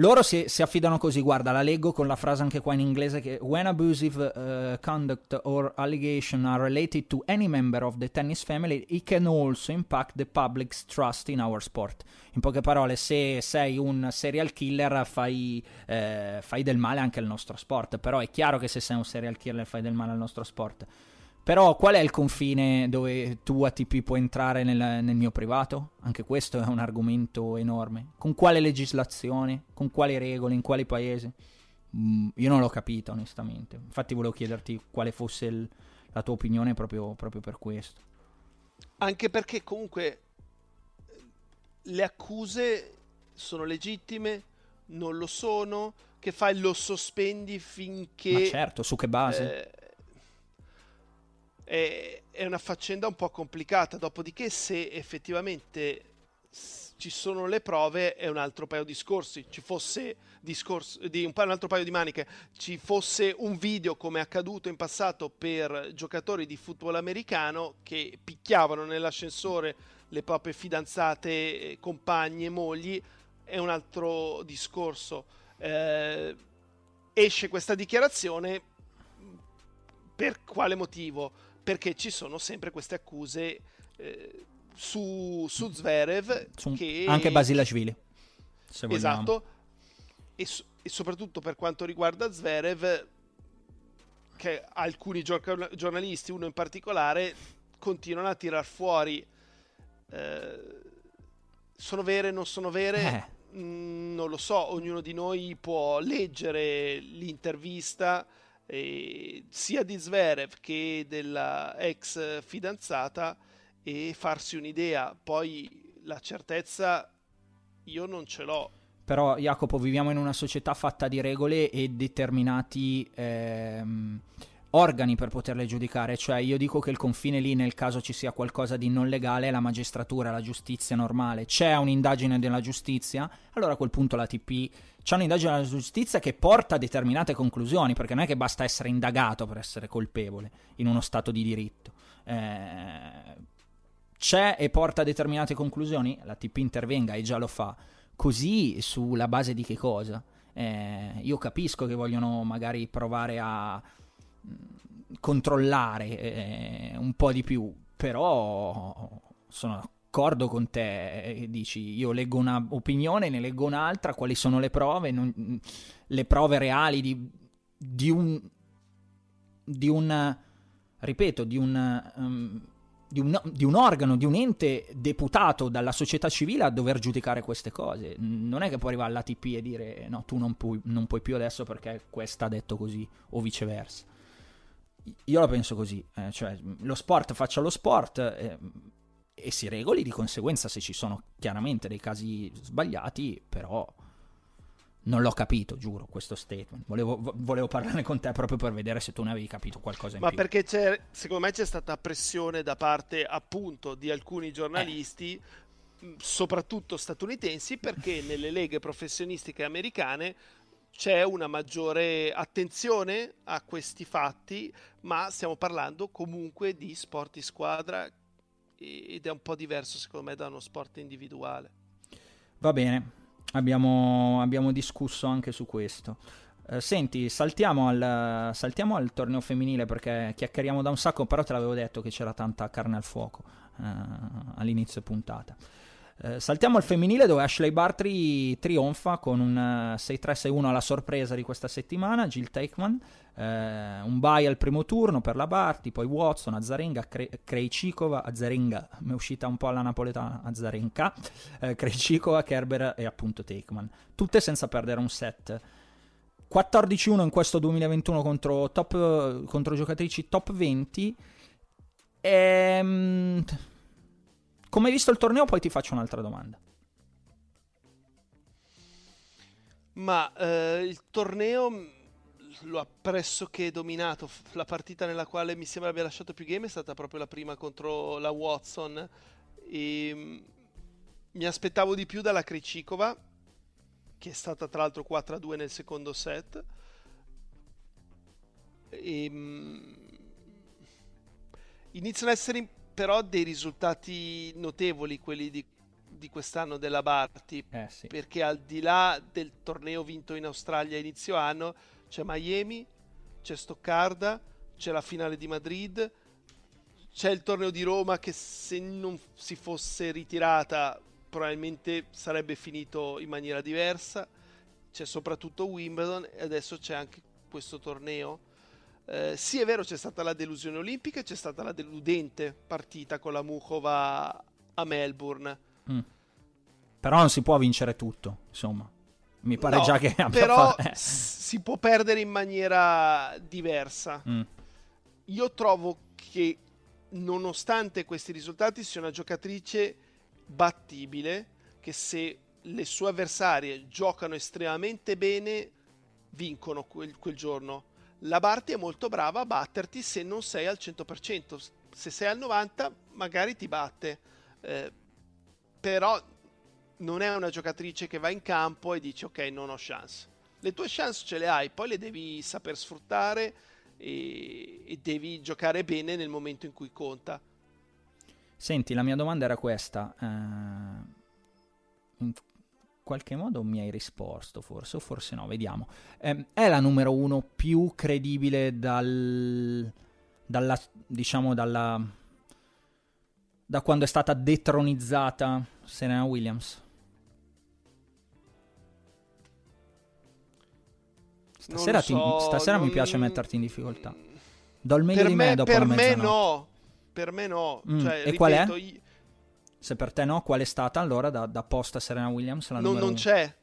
Loro si, si, affidano così, guarda, la leggo con la frase anche qua in inglese che when abusive uh, conduct or allegation are related to any member of the tennis family, it can also impact the public's trust in our sport. In poche parole, se sei un serial killer fai, eh, fai del male anche al nostro sport, però è chiaro che se sei un serial killer fai del male al nostro sport. Però qual è il confine dove tu ATP puoi entrare nel, nel, mio privato? Anche questo è un argomento enorme. Con quale legislazione? Con quali regole? In quali paesi? Mm, io non l'ho capito onestamente. Infatti volevo chiederti quale fosse il, la tua opinione proprio, proprio per questo. Anche perché comunque le accuse sono legittime, non lo sono, che fai lo sospendi finché... Ma certo, su che base? Eh, è, è una faccenda un po' complicata, dopodiché se effettivamente ci sono le prove è un altro paio di discorsi. Ci fosse discorso, di un, un, altro paio di maniche, ci fosse un video come è accaduto in passato per giocatori di football americano che picchiavano nell'ascensore le proprie fidanzate, compagne, mogli, è un altro discorso. Eh, esce questa dichiarazione per quale motivo? Perché ci sono sempre queste accuse eh, su, su Zverev su, che... anche Basilashvili esatto. E, e, soprattutto per quanto riguarda Zverev che alcuni giornalisti uno in particolare continuano a tirar fuori eh, sono vere non sono vere? Eh. mm, non lo so ognuno di noi può leggere l'intervista eh, sia di Zverev che della ex fidanzata e farsi un'idea. Poi la certezza io non ce l'ho. Però Jacopo viviamo in una società fatta di regole e determinati ehm, organi per poterle giudicare, cioè io dico che il confine lì nel caso ci sia qualcosa di non legale è la magistratura, la giustizia normale, c'è un'indagine della giustizia, allora a quel punto la TP c'è un'indagine della giustizia che porta a determinate conclusioni, perché non è che basta essere indagato per essere colpevole in uno stato di diritto. Eh, c'è e porta a determinate conclusioni, la TP intervenga e già lo fa, così sulla base di che cosa? Eh, io capisco che vogliono magari provare a controllare eh, un po' di più, però sono d'accordo con te, dici io leggo un'opinione, ne leggo un'altra, quali sono le prove, non, le prove reali di, di, un, di un, ripeto, di un, um, di, un, di un organo, di un ente deputato dalla società civile a dover giudicare queste cose. Non è che può arrivare all'ATP e dire no, tu non puoi, non puoi più adesso perché questa ha detto così o viceversa. Io la penso così, eh, cioè lo sport faccia lo sport eh, e si regoli di conseguenza se ci sono chiaramente dei casi sbagliati, però non l'ho capito, giuro, questo statement. Volevo, volevo parlarne con te proprio per vedere se tu ne avevi capito qualcosa in Ma più. Ma perché c'è, secondo me c'è stata pressione da parte appunto di alcuni giornalisti, eh. soprattutto statunitensi, perché nelle leghe professionistiche americane c'è una maggiore attenzione a questi fatti, ma stiamo parlando comunque di sport di squadra ed è un po' diverso secondo me da uno sport individuale. Va bene, abbiamo, abbiamo discusso anche su questo. Uh, senti, saltiamo al, saltiamo al, torneo femminile perché chiacchieriamo da un sacco, però te l'avevo detto che c'era tanta carne al fuoco uh, all'inizio puntata. Uh, saltiamo al femminile dove Ashley Bartry trionfa con un 6-3-6-1 alla sorpresa di questa settimana, Jill Takeman, un bye al primo turno per la Barty, poi Watson, Azarenga, Kre- Krejcikova, Azarenga, mi è uscita un po' alla napoletana, Azarenka, Krejcikova, Kerber e appunto Takeman, tutte senza perdere un set. 14-1 in questo 2021 contro, top, contro giocatrici top 20. Ehm, come hai visto il torneo? Poi ti faccio un'altra domanda. Ma eh, il torneo lo ha pressoché dominato. La partita nella quale mi sembra abbia lasciato più game è stata proprio la prima contro la Watson. E mm, mi aspettavo di più dalla Krejcikova che è stata tra l'altro 4-2 nel secondo set. E, um, iniziano ad essere però dei risultati notevoli quelli di, di quest'anno della Barty, eh, sì. perché al di là del torneo vinto in Australia a inizio anno, c'è Miami, c'è Stoccarda, c'è la finale di Madrid, c'è il torneo di Roma che se non si fosse ritirata probabilmente sarebbe finito in maniera diversa. C'è soprattutto Wimbledon e adesso c'è anche questo torneo. Eh, sì, è vero, c'è stata la delusione olimpica e c'è stata la deludente partita con la Mukhova a Melbourne. Mm. Però non si può vincere tutto, insomma. Mi pare no, già che abbia però fatto... si può perdere in maniera diversa. Mm. Io trovo che nonostante questi risultati sia una giocatrice battibile che se le sue avversarie giocano estremamente bene vincono quel, quel giorno. La Barty è molto brava a batterti se non sei al 100%, se sei al 90% magari ti batte, eh, però non è una giocatrice che va in campo e dice ok non ho chance. Le tue chance ce le hai, poi le devi saper sfruttare e, e devi giocare bene nel momento in cui conta. Senti, la mia domanda era questa. In qualche modo mi hai risposto, forse, o forse no, vediamo. Um, è la numero uno più credibile dal, dalla, diciamo, dalla, da quando è stata detronizzata Serena Williams? Stasera, so, ti, stasera non... mi piace metterti in difficoltà. Do il meglio per di me, me dopo per me no per me no. Mm. Cioè, e ripeto, qual è? Io... Se per te no, qual è stata allora da, da posta Serena Williams? La non, non c'è.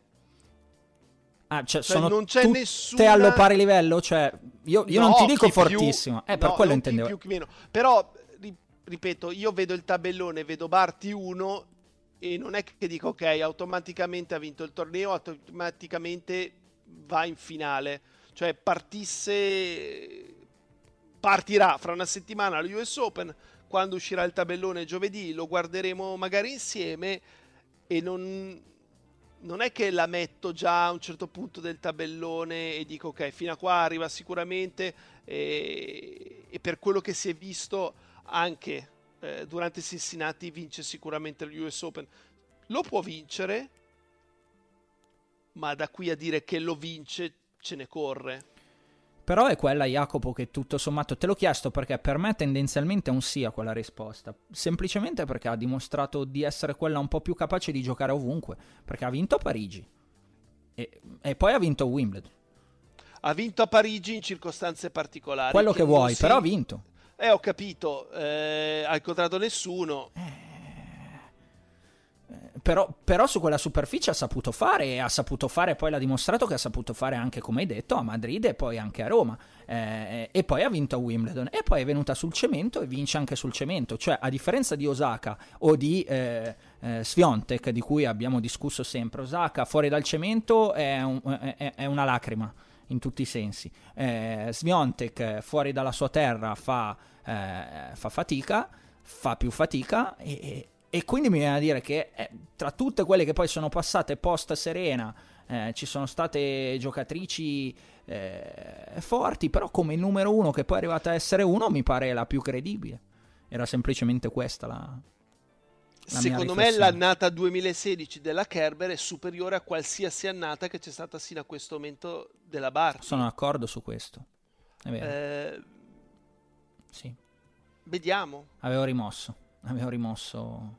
Ah, cioè, cioè sono non c'è tutte nessuna... allo pari livello? Cioè, io, io no, non ti dico fortissimo, più... eh, per no, quello intendevo. Più, più meno. Però, ripeto, io vedo il tabellone, vedo Barty 1 e non è che dico ok, automaticamente ha vinto il torneo, automaticamente va in finale. Cioè, partisse partirà fra una settimana allo US Open, quando uscirà il tabellone giovedì lo guarderemo magari insieme e non, non è che la metto già a un certo punto del tabellone e dico ok, fino a qua arriva sicuramente e, e per quello che si è visto anche eh, durante Cincinnati vince sicuramente l'US Open. Lo può vincere, ma da qui a dire che lo vince ce ne corre. Però è quella, Jacopo, che tutto sommato te l'ho chiesto perché per me tendenzialmente è un sì a quella risposta. Semplicemente perché ha dimostrato di essere quella un po' più capace di giocare ovunque. Perché ha vinto a Parigi e, e poi ha vinto a Wimbledon. Ha vinto a Parigi in circostanze particolari. Quello che, che vuoi, si... però ha vinto. Eh, ho capito. Eh, ha incontrato nessuno. Eh però, però, su quella superficie ha saputo fare e ha saputo fare, poi l'ha dimostrato che ha saputo fare anche, come hai detto, a Madrid e poi anche a Roma. Eh, e poi ha vinto a Wimbledon e poi è venuta sul cemento e vince anche sul cemento. Cioè, a differenza di Osaka o di eh, eh, Sviontek, di cui abbiamo discusso sempre, Osaka fuori dal cemento è, un, è, è una lacrima in tutti i sensi. Eh, Sviontek fuori dalla sua terra fa, eh, fa fatica, fa più fatica e e quindi mi viene a dire che eh, tra tutte quelle che poi sono passate post Serena, eh, ci sono state giocatrici eh, forti, però come numero uno che poi è arrivata a essere uno mi pare la più credibile. Era semplicemente questa la... secondo me l'annata 2016 della Kerber è superiore a qualsiasi annata che c'è stata sino a questo momento della Barty. Sono d'accordo su questo. È vero. Eh, sì. Vediamo. Avevo rimosso. Avevo rimosso.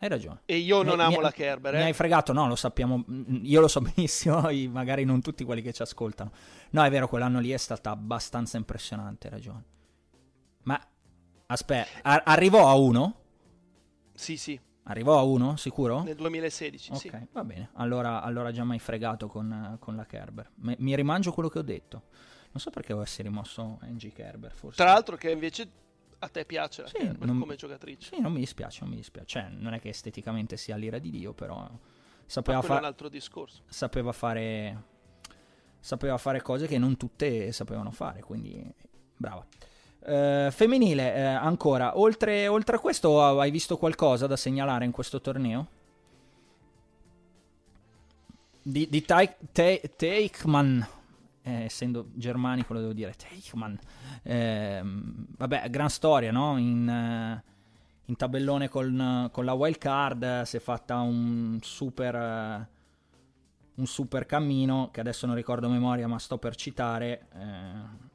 Hai ragione. E io non mi, amo mi, la Kerber. Eh? Mi hai fregato? No, lo sappiamo. Io lo so benissimo, magari non tutti quelli che ci ascoltano. No, è vero, quell'anno lì è stata abbastanza impressionante, hai ragione. Ma aspetta, a- arrivò a uno? Sì, sì. Arrivò a uno, sicuro? Nel 2016, Ok, sì. va bene. Allora, allora già mi hai fregato con, con la Kerber. Mi, mi rimangio quello che ho detto. Non so perché avessi rimosso NG Kerber, forse. Tra l'altro che invece a te piace la Sì, Kerber non- come giocatrice. Sì, non mi dispiace, non mi dispiace. Cioè, non è che esteticamente sia l'ira di Dio, però sapeva, fa- un altro discorso. sapeva fare sapeva fare cose che non tutte sapevano fare, quindi brava. Eh, femminile, eh, ancora, oltre, oltre a questo hai visto qualcosa da segnalare in questo torneo? Di, di Teichmann, eh, essendo germanico lo devo dire, Teichmann. Ehm, vabbè, gran storia, no? In, eh, in tabellone con, con la wild card eh, si è fatta un super... eh, un super cammino che adesso non ricordo a memoria ma sto per citare eh,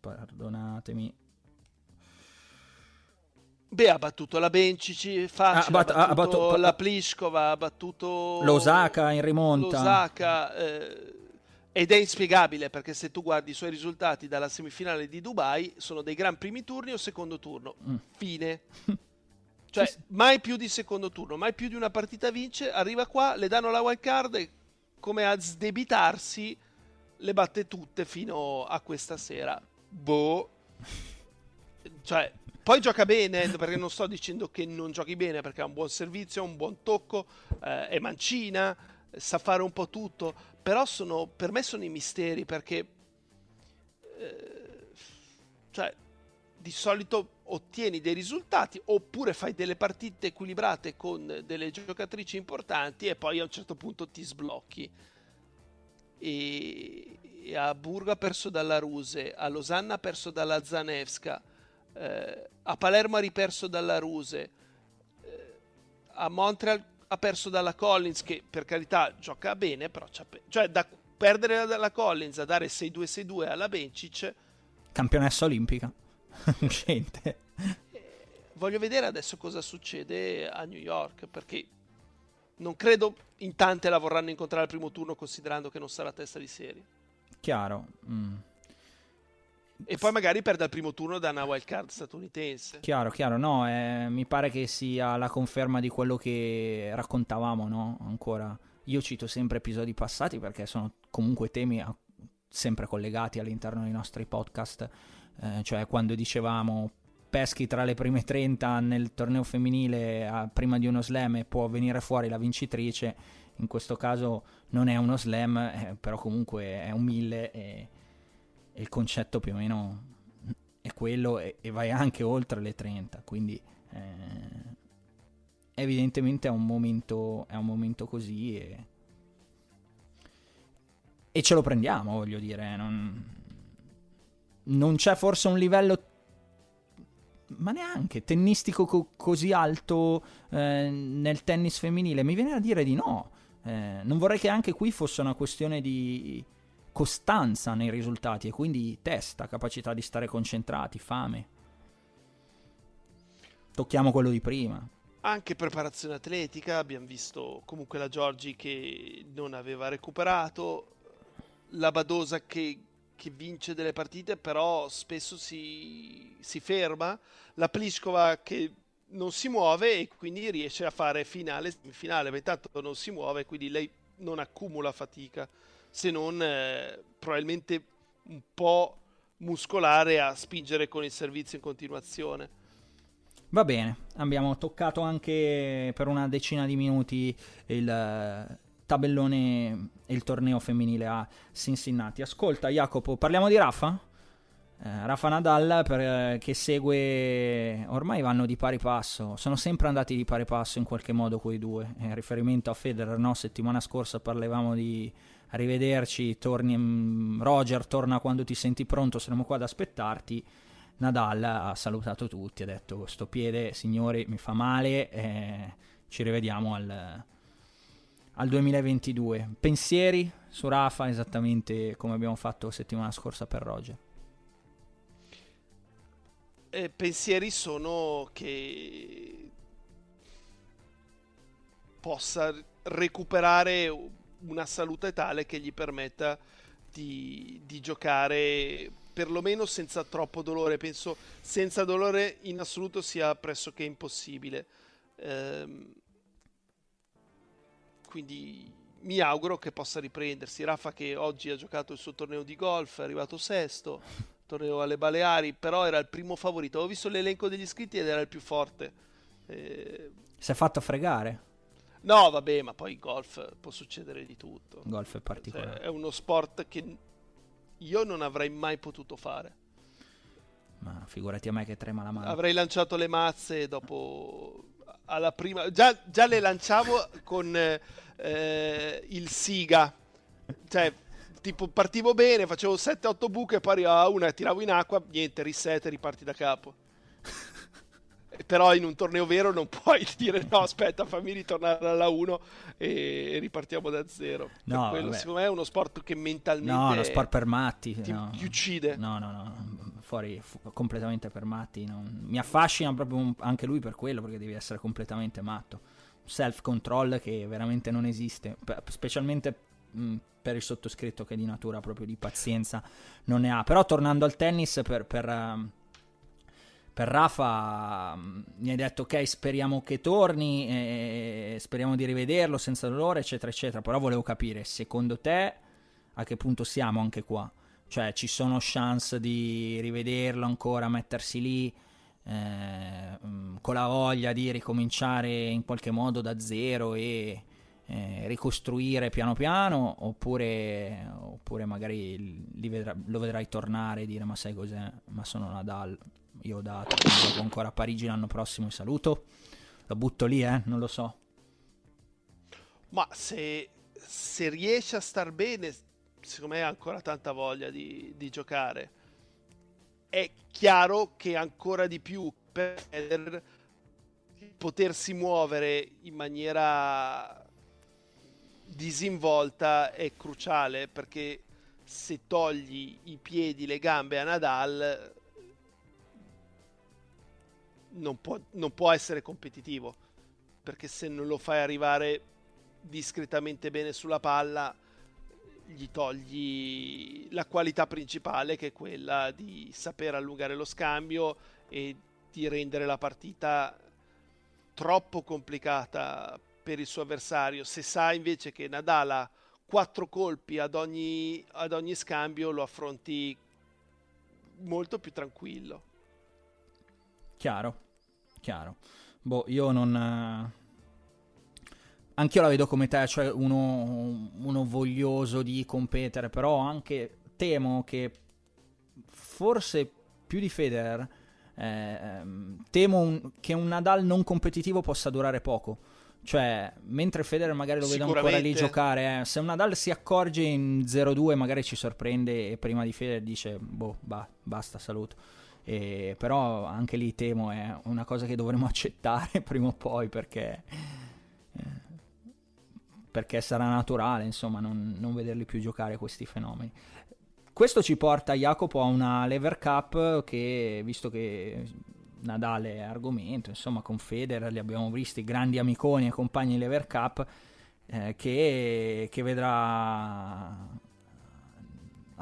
perdonatemi Beh, ha battuto la Bencici, facile, Ha bat- ha, battuto battuto- la Pliskova, ha battuto l'Osaka in rimonta l'Osaka, eh, ed è inspiegabile perché se tu guardi i suoi risultati dalla semifinale di Dubai sono dei gran primi turni o secondo turno. Mm. Fine. Cioè, mai più di secondo turno, mai più di una partita vince, arriva qua, le danno la wild card e come a sdebitarsi le batte tutte fino a questa sera. Boh. Cioè, poi gioca bene, perché non sto dicendo che non giochi bene, perché ha un buon servizio, un buon tocco, eh, è mancina, sa fare un po' tutto, però sono, per me sono i misteri, perché eh, cioè, di solito ottieni dei risultati oppure fai delle partite equilibrate con delle giocatrici importanti e poi a un certo punto ti sblocchi. E, e a Burgo ha perso dalla Ruse, a Losanna ha perso dalla Zanevska, eh, a Palermo ha riperso dalla Ruse, eh, a Montreal ha perso dalla Collins che per carità gioca bene, però cioè da perdere dalla Collins a dare 6-2-6-2 alla Bencic campionessa olimpica. Uscente voglio vedere adesso cosa succede a New York perché non credo in tante la vorranno incontrare al primo turno considerando che non sarà testa di serie. Chiaro mm. E poi magari perde al primo turno da una wild card statunitense. Chiaro chiaro. No eh, mi pare che sia la conferma di quello che raccontavamo no ancora. Io cito sempre episodi passati perché sono comunque temi a- sempre collegati all'interno dei nostri podcast. Eh, cioè quando dicevamo peschi tra le prime 30 nel torneo femminile a- prima di uno slam e può venire fuori la vincitrice. In questo caso non è uno slam eh, però comunque è un 1000 e, e il concetto più o meno è quello e, e vai anche oltre le 30 quindi eh, evidentemente è un momento è un momento così e, e ce lo prendiamo voglio dire non, non c'è forse un livello ma neanche tennistico co- così alto eh, nel tennis femminile. Mi viene a dire di no Eh, non vorrei che anche qui fosse una questione di costanza nei risultati e quindi testa, capacità di stare concentrati, fame. Tocchiamo quello di prima. anche preparazione atletica abbiamo visto comunque la Giorgi che non aveva recuperato la Badosa che, che vince delle partite però spesso si, si ferma la Pliskova che non si muove e quindi riesce a fare finale semifinale ma intanto non si muove quindi lei non accumula fatica se non eh, probabilmente un po' muscolare a spingere con il servizio in continuazione Va bene, abbiamo toccato anche per una decina di minuti il eh, tabellone e il torneo femminile a Cincinnati. Ascolta Jacopo, parliamo di Rafa? Eh, Rafa Nadal per, eh, che segue, ormai vanno di pari passo, sono sempre andati di pari passo in qualche modo quei due. In riferimento a Federer, no? settimana scorsa parlavamo di arrivederci, torni, mm, Roger torna quando ti senti pronto, saremo qua ad aspettarti. Nadal ha salutato tutti, ha detto sto piede signori mi fa male, eh, ci rivediamo al, al 2022. Pensieri su Rafa esattamente come abbiamo fatto settimana scorsa per Roger? Eh, pensieri sono che possa recuperare una salute tale che gli permetta di, di giocare perlomeno senza troppo dolore. Penso senza dolore in assoluto sia pressoché impossibile. Ehm, quindi mi auguro che possa riprendersi. Rafa che oggi ha giocato il suo torneo di golf, è arrivato sesto, torneo alle Baleari, però era il primo favorito. Ho visto l'elenco degli iscritti ed era il più forte. Eh... Si è fatto fregare. No, vabbè, ma poi golf può succedere di tutto. Golf è particolare. Cioè, è uno sport che io non avrei mai potuto fare. Ma figurati a me che trema la mano. Avrei lanciato le mazze dopo alla prima già, già le lanciavo con eh, il Siga. Cioè, tipo partivo bene, facevo 7-8 buche, poi arrivava una, tiravo in acqua, niente, reset e riparti da capo però in un torneo vero non puoi dire no aspetta fammi ritornare alla 1 e ripartiamo da zero. No, quello, secondo me è uno sport che mentalmente no lo sport per matti ti, no. ti uccide. No no no fuori fu- completamente per matti non... mi affascina proprio un... anche lui per quello perché devi essere completamente matto. Self control che veramente non esiste specialmente mh, per il sottoscritto che di natura proprio di pazienza non ne ha. Però tornando al tennis per, per uh per Rafa mm, mi hai detto ok speriamo che torni eh, speriamo di rivederlo senza dolore eccetera eccetera. Però volevo capire secondo te a che punto siamo anche qua? Cioè ci sono chance di rivederlo ancora mettersi lì eh, mm, con la voglia di ricominciare in qualche modo da zero e eh, ricostruire piano piano? Oppure, oppure magari vedrà, lo vedrai tornare e dire ma sai cos'è? Ma sono Nadal io dato, gioco ancora a Parigi l'anno prossimo e saluto. Lo butto lì, eh, non lo so. Ma se, se riesce a star bene, secondo me ha ancora tanta voglia di, di giocare. È chiaro che ancora di più per potersi muovere in maniera disinvolta è cruciale perché se togli i piedi, le gambe a Nadal non può, non può essere competitivo perché se non lo fai arrivare discretamente bene sulla palla gli togli la qualità principale che è quella di saper allungare lo scambio e di rendere la partita troppo complicata per il suo avversario. Se sa invece che Nadal ha quattro colpi ad ogni, ad ogni scambio, lo affronti molto più tranquillo. Chiaro, chiaro. Boh, io non... Eh, anch'io la vedo come te, cioè uno, uno voglioso di competere, però anche temo che forse più di Federer, eh, ehm, temo un, che un Nadal non competitivo possa durare poco. Cioè, mentre Federer magari lo vedo ancora lì giocare, eh, se un Nadal si accorge in 0-2 magari ci sorprende e prima di Federer dice, boh, bah, basta, saluto. E, però anche lì temo è una cosa che dovremo accettare prima o poi perché, eh, perché sarà naturale insomma non, non, vederli più giocare questi fenomeni. Questo ci porta Jacopo a una Lever Cup che visto che Nadal è argomento, insomma con Federer li abbiamo visti grandi amiconi e compagni Lever Cup eh, che, che vedrà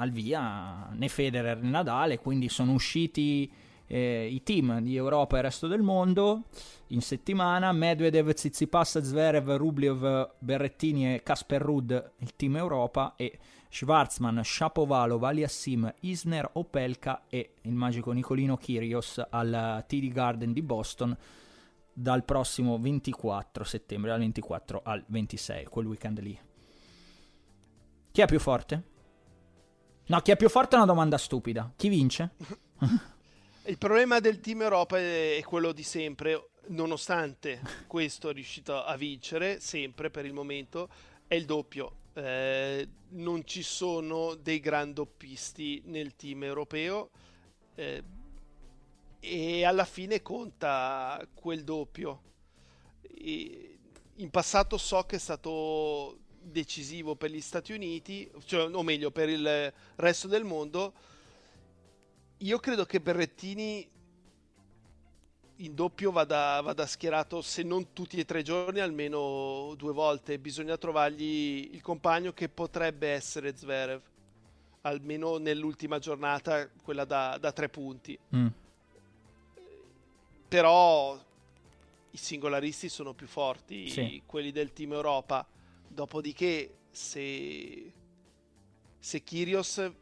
al via né Federer né Nadal, quindi sono usciti eh, i team di Europa e resto del mondo in settimana, Medvedev, Tsitsipas, Zverev, Rublev, Berrettini e Casper Rudd, il team Europa e Schwarzman, Shapovalov, Aliassim, Isner, Opelka e il magico Nicolino Kyrgios al TD Garden di Boston dal prossimo 24 settembre, dal 24 al 26, quel weekend lì. Chi è più forte? No, chi è più forte è una domanda stupida. Chi vince? Il problema del team Europa è quello di sempre, nonostante questo è riuscito a vincere sempre per il momento, è il doppio. Eh, non ci sono dei gran doppisti nel team europeo. Eh, e alla fine conta quel doppio. E in passato so che è stato decisivo per gli Stati Uniti, cioè, o meglio per il resto del mondo. Io credo che Berrettini in doppio vada, vada, schierato se non tutti e tre giorni, almeno due volte. Bisogna trovargli il compagno che potrebbe essere Zverev, almeno nell'ultima giornata, quella da, da tre punti. Mm. Però i singolaristi sono più forti, sì. quelli del team Europa. Dopodiché, se, se Kyrios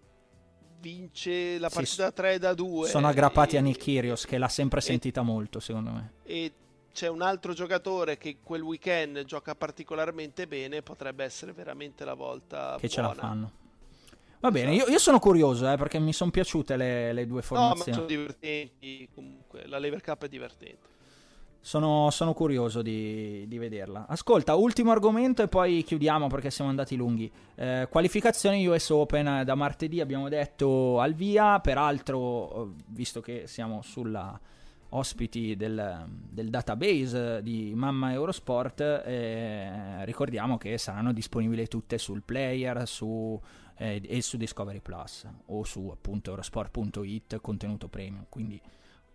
vince la partita sì, 3 da 2. Sono aggrappati e, a Nick Kyrgios che l'ha sempre e, sentita molto, secondo me. E c'è un altro giocatore che quel weekend gioca particolarmente bene, potrebbe essere veramente la volta che buona. ce la fanno. Va bene, io, io sono curioso eh, perché mi sono piaciute le, le, due formazioni. No, ma sono divertenti comunque, la Lever Cup è divertente. Sono, sono curioso di, di, vederla. Ascolta, ultimo argomento e poi chiudiamo perché siamo andati lunghi. Eh, qualificazioni US Open da martedì abbiamo detto al via, peraltro visto che siamo sulla ospiti del, del database di Mamma Eurosport, eh, ricordiamo che saranno disponibili tutte sul player su, eh, e su Discovery Plus o su appunto eurosport.it contenuto premium, quindi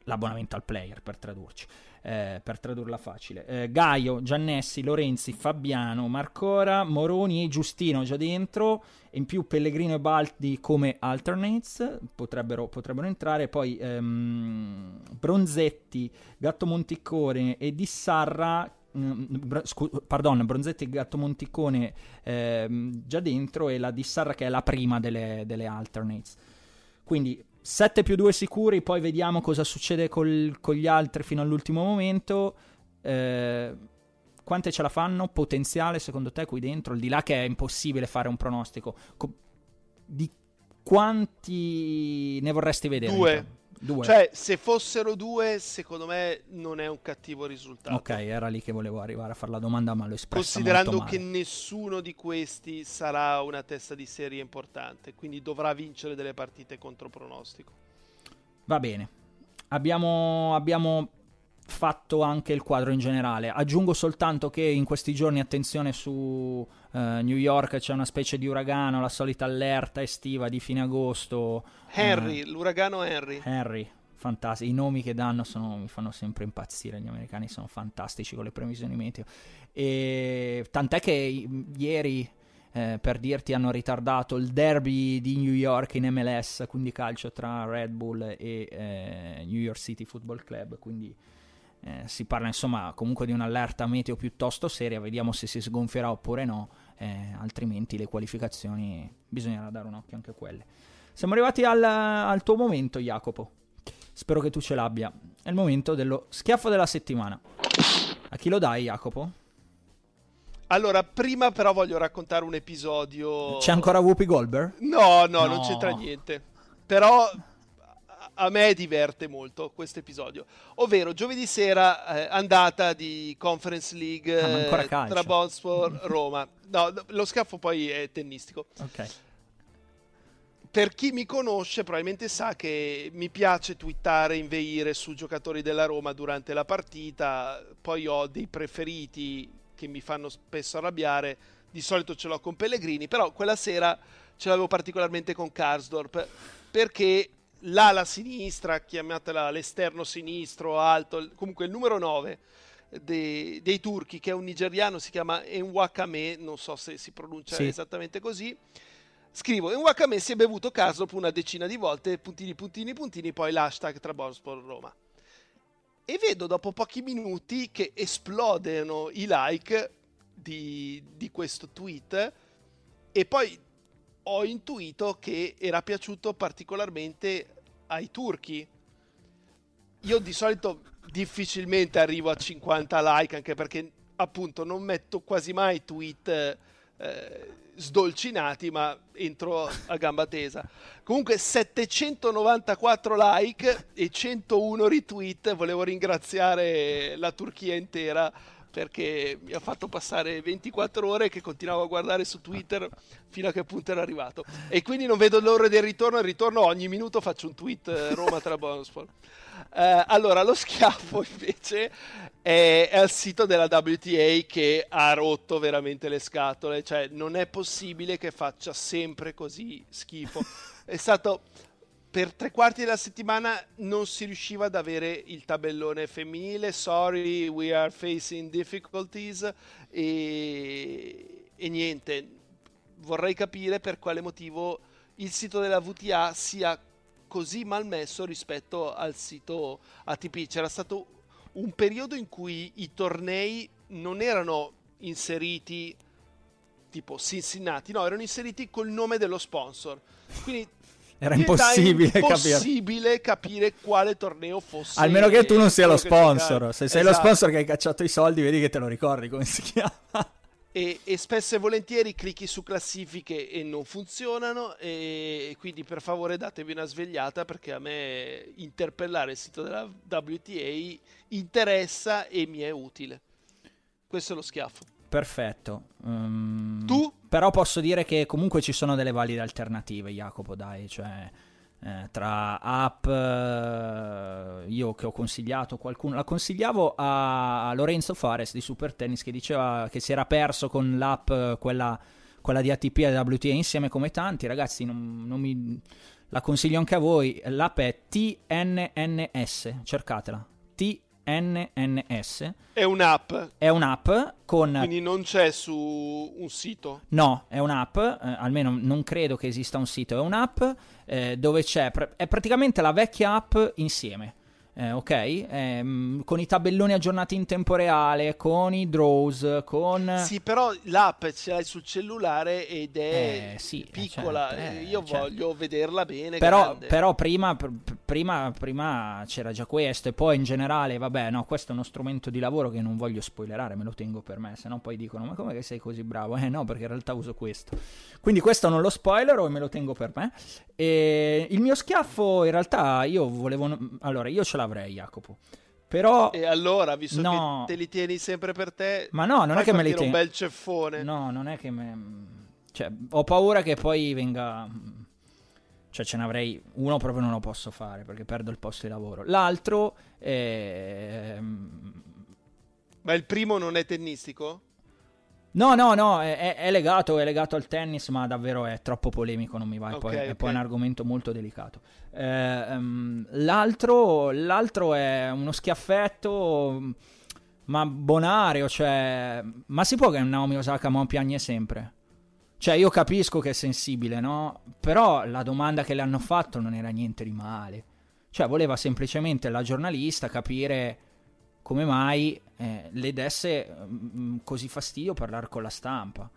l'abbonamento al player per tradurci eh, per tradurla facile. Eh, Gaio, Giannessi, Lorenzi, Fabiano, Marcora, Moroni e Giustino già dentro, in più Pellegrino e Baldi come alternates potrebbero, potrebbero entrare, poi ehm, Bronzetti, Gatto Monticone e Dissarra mm, Scu- pardon, Bronzetti Gatto Monticone eh, già dentro e la Dissarra che è la prima delle, delle alternates. Quindi 7 più 2 sicuri, poi vediamo cosa succede col, con gli altri fino all'ultimo momento. Eh, quante ce la fanno? Potenziale secondo te qui dentro? Al di là che è impossibile fare un pronostico. Co- di quanti ne vorresti vedere? Due. Due. Cioè, se fossero due, secondo me non è un cattivo risultato. Ok, era lì che volevo arrivare a fare la domanda, ma l'ho espressa Considerando che nessuno di questi sarà una testa di serie importante, quindi dovrà vincere delle partite contro pronostico. Va bene. Abbiamo, abbiamo fatto anche il quadro in generale. Aggiungo soltanto che in questi giorni, attenzione su uh, New York, c'è una specie di uragano, la solita allerta estiva di fine agosto. Henry, uh, l'uragano Henry. Henry, fantastico. I nomi che danno sono, mi fanno sempre impazzire. Gli americani sono fantastici con le previsioni meteo. E tant'è che ieri. Eh, per dirti hanno ritardato il derby di New York in MLS, quindi calcio tra Red Bull e eh, New York City Football Club, quindi eh, si parla insomma comunque di un'allerta meteo piuttosto seria, vediamo se si sgonfierà oppure no, eh, altrimenti le qualificazioni bisognerà dare un occhio anche a quelle. Siamo arrivati al, al tuo momento Jacopo, spero che tu ce l'abbia, è il momento dello schiaffo della settimana. A chi lo dai Jacopo? Allora, prima però voglio raccontare un episodio... C'è ancora Whoopi Goldberg? No, no, no. non c'entra niente. Però a me diverte molto questo episodio. Ovvero, giovedì sera eh, andata di Conference League ah, eh, tra Bonspor Roma. No, lo scaffo poi è tennistico. Ok. Per chi mi conosce probabilmente sa che mi piace twittare, inveire su giocatori della Roma durante la partita, poi ho dei preferiti che mi fanno spesso arrabbiare, di solito ce l'ho con Pellegrini, però quella sera ce l'avevo particolarmente con Karsdorp perché l'ala sinistra, chiamatela l'esterno sinistro, alto, comunque il numero 9 dei, dei turchi, che è un nigeriano, si chiama Enwakame, non so se si pronuncia sì. esattamente così. Scrivo, Enwakame si è bevuto caso dopo una decina di volte, puntini, puntini, puntini, poi l'hashtag Trabzonspor Roma. E vedo dopo pochi minuti che esplodono i like di, di questo tweet e poi ho intuito che era piaciuto particolarmente ai turchi. Io di solito difficilmente arrivo a 50 like anche perché appunto non metto quasi mai tweet eh, sdolcinati ma entro a gamba tesa. Comunque 794 like e 101 retweet. Volevo ringraziare la Turchia intera perché mi ha fatto passare 24 ore che continuavo a guardare su Twitter fino a che punto era arrivato. E quindi non vedo l'ora del ritorno. Al ritorno ogni minuto faccio un tweet eh, Roma tra Bonsport. Uh, allora, lo schiaffo invece è, è al sito della WTA che ha rotto veramente le scatole. Cioè, non è possibile che faccia sempre così schifo. È stato per tre quarti della settimana non si riusciva ad avere il tabellone femminile. Sorry, we are facing difficulties. E, e niente, vorrei capire per quale motivo il sito della VTA sia così malmesso rispetto al sito ATP. C'era stato un periodo in cui i tornei non erano inseriti tipo Cincinnati, no, erano inseriti col nome dello sponsor. Quindi era impossibile, impossibile capire. capire. quale torneo fosse. Almeno che tu non sia lo sponsor. Se sei esatto. lo sponsor che hai cacciato i soldi, vedi che te lo ricordi come si chiama. E, e, spesso e volentieri clicchi su classifiche e non funzionano e quindi per favore datevi una svegliata perché a me interpellare il sito della WTA interessa e mi è utile. Questo è lo schiaffo. Perfetto. Um, tu? Però posso dire che comunque ci sono delle valide alternative, Jacopo, dai, cioè eh, tra app, eh, io che ho consigliato qualcuno, la consigliavo a, Lorenzo Fares di Super Tennis che diceva che si era perso con l'app, quella, quella di ATP e WTA insieme come tanti, ragazzi, non, non mi... la consiglio anche a voi, l'app è TNNS, cercatela, TNNS NNS. È un'app. È un'app con... Quindi non c'è su un sito? No, è un'app, eh, almeno non credo che esista un sito, è un'app eh, dove c'è... È praticamente la vecchia app insieme eh, ok? Eh, con i tabelloni aggiornati in tempo reale, con i draws, con... Sì, però l'app ce l'hai sul cellulare ed è eh, sì, piccola, certo, eh, io certo. voglio vederla bene. Però, però prima, pr- prima, prima, c'era già questo e poi in generale, vabbè, no, questo è uno strumento di lavoro che non voglio spoilerare, me lo tengo per me, se no poi dicono, ma come che sei così bravo? Eh no, perché in realtà uso questo. Quindi questo non lo spoiler e me lo tengo per me. E il mio schiaffo, in realtà, io volevo... Allora, io ce l'avrei, Jacopo. Però... E allora, visto no. che te li tieni sempre per te... Ma no, non è che me li tieni... un bel ceffone. No, non è che me... Cioè, ho paura che poi venga... Cioè, ce n'avrei... Uno proprio non lo posso fare, perché perdo il posto di lavoro. L'altro... È... Ma il primo non è tennistico? No, no, no, è, è, legato, è, legato, al tennis, ma davvero è troppo polemico, non mi va, okay, poi, okay. è poi un argomento molto delicato. Eh, um, l'altro, l'altro, è uno schiaffetto, ma bonario, cioè... Ma si può che Naomi Osaka mo piagne sempre? Cioè, io capisco che è sensibile, no? Però la domanda che le hanno fatto non era niente di male. Cioè, voleva semplicemente la giornalista capire come mai eh, le desse mh, mm, così fastidio parlare con la stampa.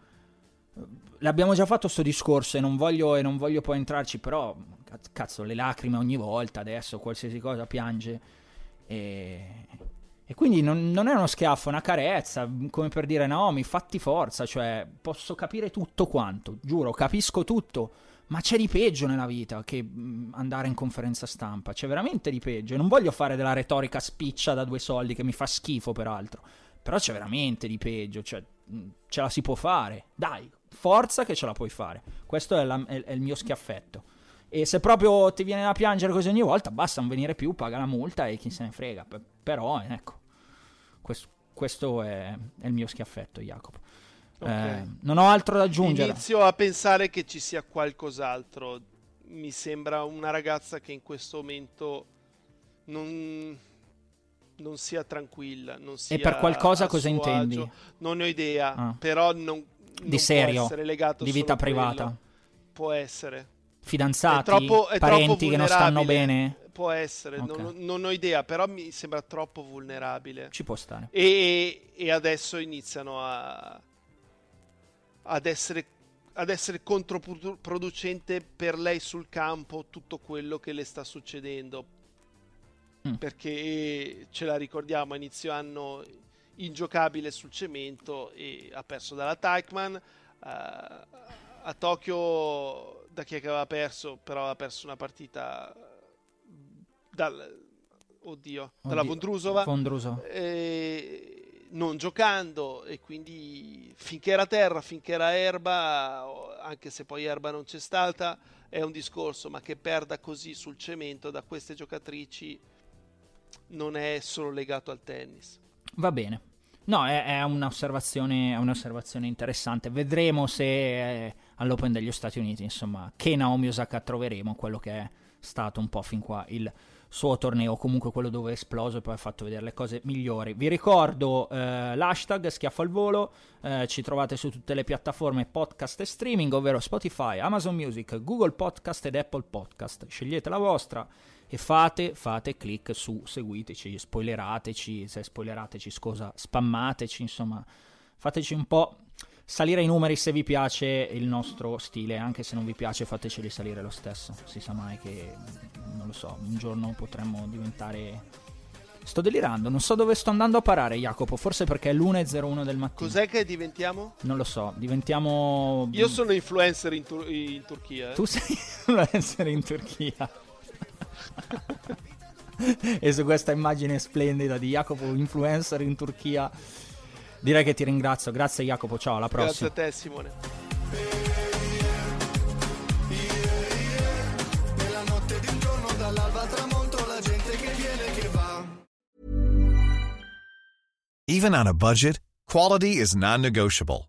L'abbiamo già fatto questo discorso e non, voglio, e non voglio poi entrarci, però cazzo, le lacrime ogni volta adesso, qualsiasi cosa piange. E, e quindi non, non, è uno schiaffo, è una carezza, come per dire Naomi, fatti forza, cioè posso capire tutto quanto, giuro, capisco tutto ma c'è di peggio nella vita che andare in conferenza stampa. C'è veramente di peggio. E non voglio fare della retorica spiccia da due soldi, che mi fa schifo, peraltro. Però c'è veramente di peggio. Cioè, ce la si può fare. Dai, forza che ce la puoi fare. Questo è, la, è, è il mio schiaffetto. E se proprio ti viene da piangere così ogni volta, basta non venire più, paga la multa e chi se ne frega. Però, ecco, questo, questo è, è il mio schiaffetto, Jacopo. Okay. Eh, non ho altro da aggiungere. Inizio a pensare che ci sia qualcos'altro. Mi sembra una ragazza che in questo momento non, non sia tranquilla. Non sia e per qualcosa cosa intendi? Agio. Non ho idea, ah. però non, non di serio, di vita privata. Può essere. Fidanzati, è troppo, è parenti che non stanno bene. Può essere, okay. non, non, ho idea, però mi sembra troppo vulnerabile. Ci può stare. E, e adesso iniziano a ad essere, ad essere controproducente per lei sul campo tutto quello che le sta succedendo. Mm. Perché ce la ricordiamo, a inizio anno ingiocabile sul cemento e ha perso dalla Teichmann. Uh, a Tokyo da chi è che aveva perso? Però aveva perso una partita dal, oddio, oddio. dalla Vondrusova. Vondrusova. E non giocando e quindi finché era terra, finché era erba, anche se poi erba non c'è stata, è un discorso, ma che perda così sul cemento da queste giocatrici non è solo legato al tennis. Va bene. No, è, è, un'osservazione, è un'osservazione, interessante. Vedremo se eh, all'Open degli Stati Uniti, insomma, che Naomi Osaka troveremo, quello che è stato un po' fin qua il suo torneo, comunque quello dove è esploso e poi ha fatto vedere le cose migliori. Vi ricordo eh, l'hashtag schiaffo al volo, eh, ci trovate su tutte le piattaforme podcast e streaming, ovvero Spotify, Amazon Music, Google Podcast ed Apple Podcast. Scegliete la vostra e fate, fate click su seguiteci, spoilerateci, se spoilerateci scusa, spammateci, insomma, fateci un po' salire i numeri se vi piace il nostro stile, anche se non vi piace fateceli salire lo stesso, si sa mai che, non lo so, un giorno potremmo diventare... Sto delirando, non so dove sto andando a parare Jacopo, forse perché è l'1.01 del mattino. Cos'è che diventiamo? Non lo so, diventiamo... Io sono influencer in, Tur- in Turchia. Eh? Tu sei influencer in Turchia. e su questa immagine splendida di Jacopo, influencer in Turchia, direi che ti ringrazio. Grazie Jacopo, ciao, alla prossima. Grazie a te Simone. Even on a budget, quality is non-negotiable.